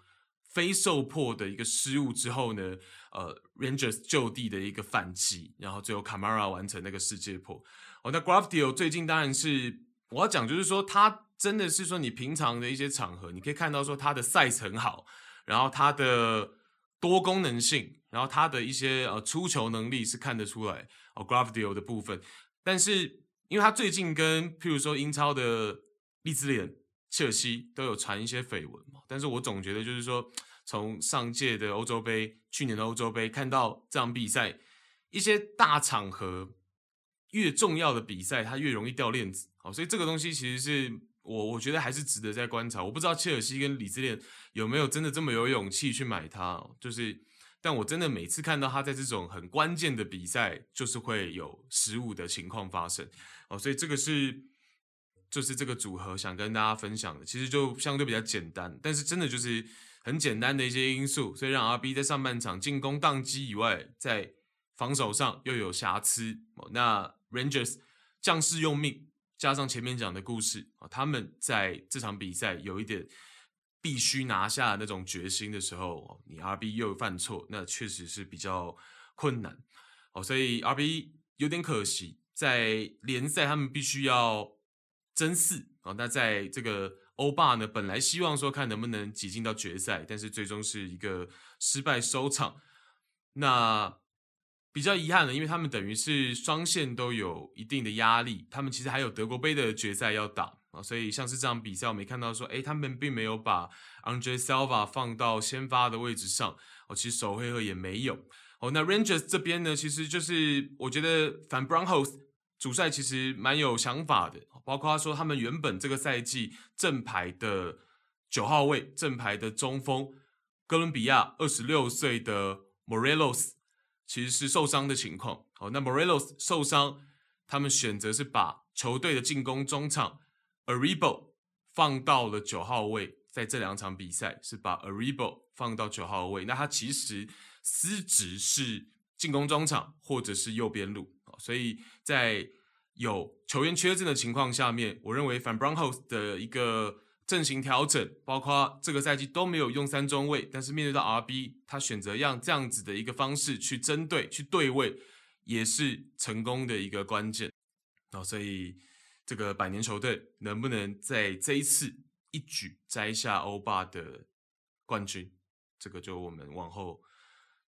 非受迫的一个失误之后呢，呃，Rangers 就地的一个反击，然后最后 Camara 完成那个世界波。哦，那 Gvardiol 最近当然是我要讲，就是说他真的是说你平常的一些场合，你可以看到说他的赛程好。然后他的多功能性，然后他的一些呃出球能力是看得出来哦，Gvardiol 的部分。但是因为他最近跟譬如说英超的利兹联、切尔西都有传一些绯闻嘛，但是我总觉得就是说，从上届的欧洲杯、去年的欧洲杯看到这场比赛，一些大场合越重要的比赛，他越容易掉链子。好，所以这个东西其实是。我我觉得还是值得再观察。我不知道切尔西跟李智练有没有真的这么有勇气去买他，就是，但我真的每次看到他在这种很关键的比赛，就是会有失误的情况发生哦。所以这个是，就是这个组合想跟大家分享的，其实就相对比较简单，但是真的就是很简单的一些因素，所以让 RB 在上半场进攻宕机以外，在防守上又有瑕疵哦。那 Rangers 将士用命。加上前面讲的故事啊，他们在这场比赛有一点必须拿下那种决心的时候，你 RB 又犯错，那确实是比较困难哦。所以 RB 有点可惜，在联赛他们必须要争四啊。那在这个欧霸呢，本来希望说看能不能挤进到决赛，但是最终是一个失败收场。那。比较遗憾的，因为他们等于是双线都有一定的压力，他们其实还有德国杯的决赛要打啊，所以像是这场比赛，我没看到说，诶，他们并没有把 Andre Silva 放到先发的位置上，哦，其实首回合也没有。哦，那 Rangers 这边呢，其实就是我觉得反 b r o n h o s 主帅其实蛮有想法的，包括他说他们原本这个赛季正牌的九号位，正牌的中锋，哥伦比亚二十六岁的 Morelos。其实是受伤的情况。好，那 Morelos 受伤，他们选择是把球队的进攻中场 Aribo 放到了九号位，在这两场比赛是把 Aribo 放到九号位。那他其实司职是进攻中场或者是右边路。所以在有球员缺阵的情况下面，我认为 Van b r o n h o s 的一个。阵型调整，包括这个赛季都没有用三中卫，但是面对到 RB，他选择用这样子的一个方式去针对、去对位，也是成功的一个关键。然后所以这个百年球队能不能在这一次一举摘下欧霸的冠军，这个就我们往后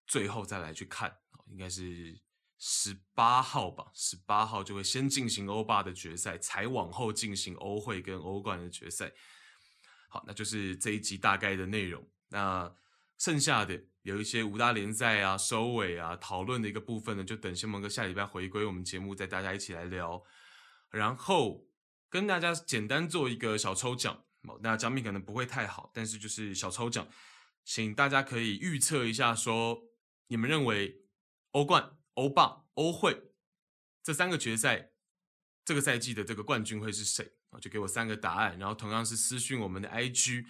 最后再来去看，应该是十八号吧，十八号就会先进行欧霸的决赛，才往后进行欧会跟欧冠的决赛。好，那就是这一集大概的内容。那剩下的有一些五大联赛啊、收尾啊、讨论的一个部分呢，就等先蒙哥下礼拜回归我们节目，再大家一起来聊。然后跟大家简单做一个小抽奖，那奖品可能不会太好，但是就是小抽奖，请大家可以预测一下，说你们认为欧冠、欧霸、欧会这三个决赛这个赛季的这个冠军会是谁？就给我三个答案，然后同样是私讯我们的 IG，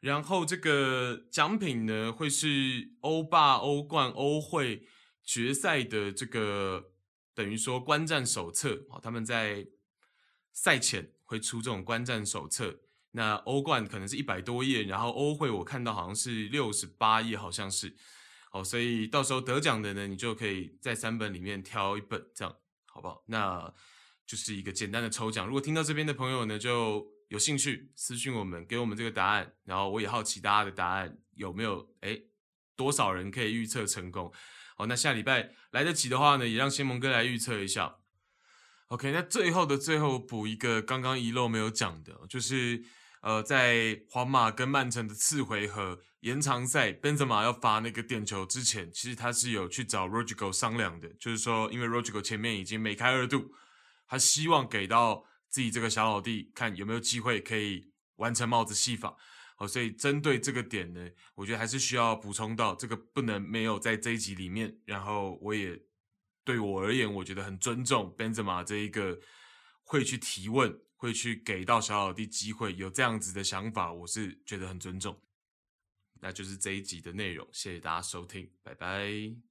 然后这个奖品呢会是欧霸、欧冠、欧会决赛的这个等于说观战手册啊，他们在赛前会出这种观战手册。那欧冠可能是一百多页，然后欧会我看到好像是六十八页，好像是哦，所以到时候得奖的呢，你就可以在三本里面挑一本，这样好不好？那。就是一个简单的抽奖，如果听到这边的朋友呢，就有兴趣私信我们，给我们这个答案，然后我也好奇大家的答案有没有，诶，多少人可以预测成功？好，那下礼拜来得及的话呢，也让先蒙哥来预测一下。OK，那最后的最后补一个刚刚遗漏没有讲的，就是呃，在皇马跟曼城的次回合延长赛，本泽马要罚那个点球之前，其实他是有去找 Rodrygo 商量的，就是说因为 Rodrygo 前面已经梅开二度。他希望给到自己这个小老弟看有没有机会可以完成帽子戏法，哦，所以针对这个点呢，我觉得还是需要补充到这个不能没有在这一集里面。然后我也对我而言，我觉得很尊重 Benzema 这一个会去提问、会去给到小老弟机会，有这样子的想法，我是觉得很尊重。那就是这一集的内容，谢谢大家收听，拜拜。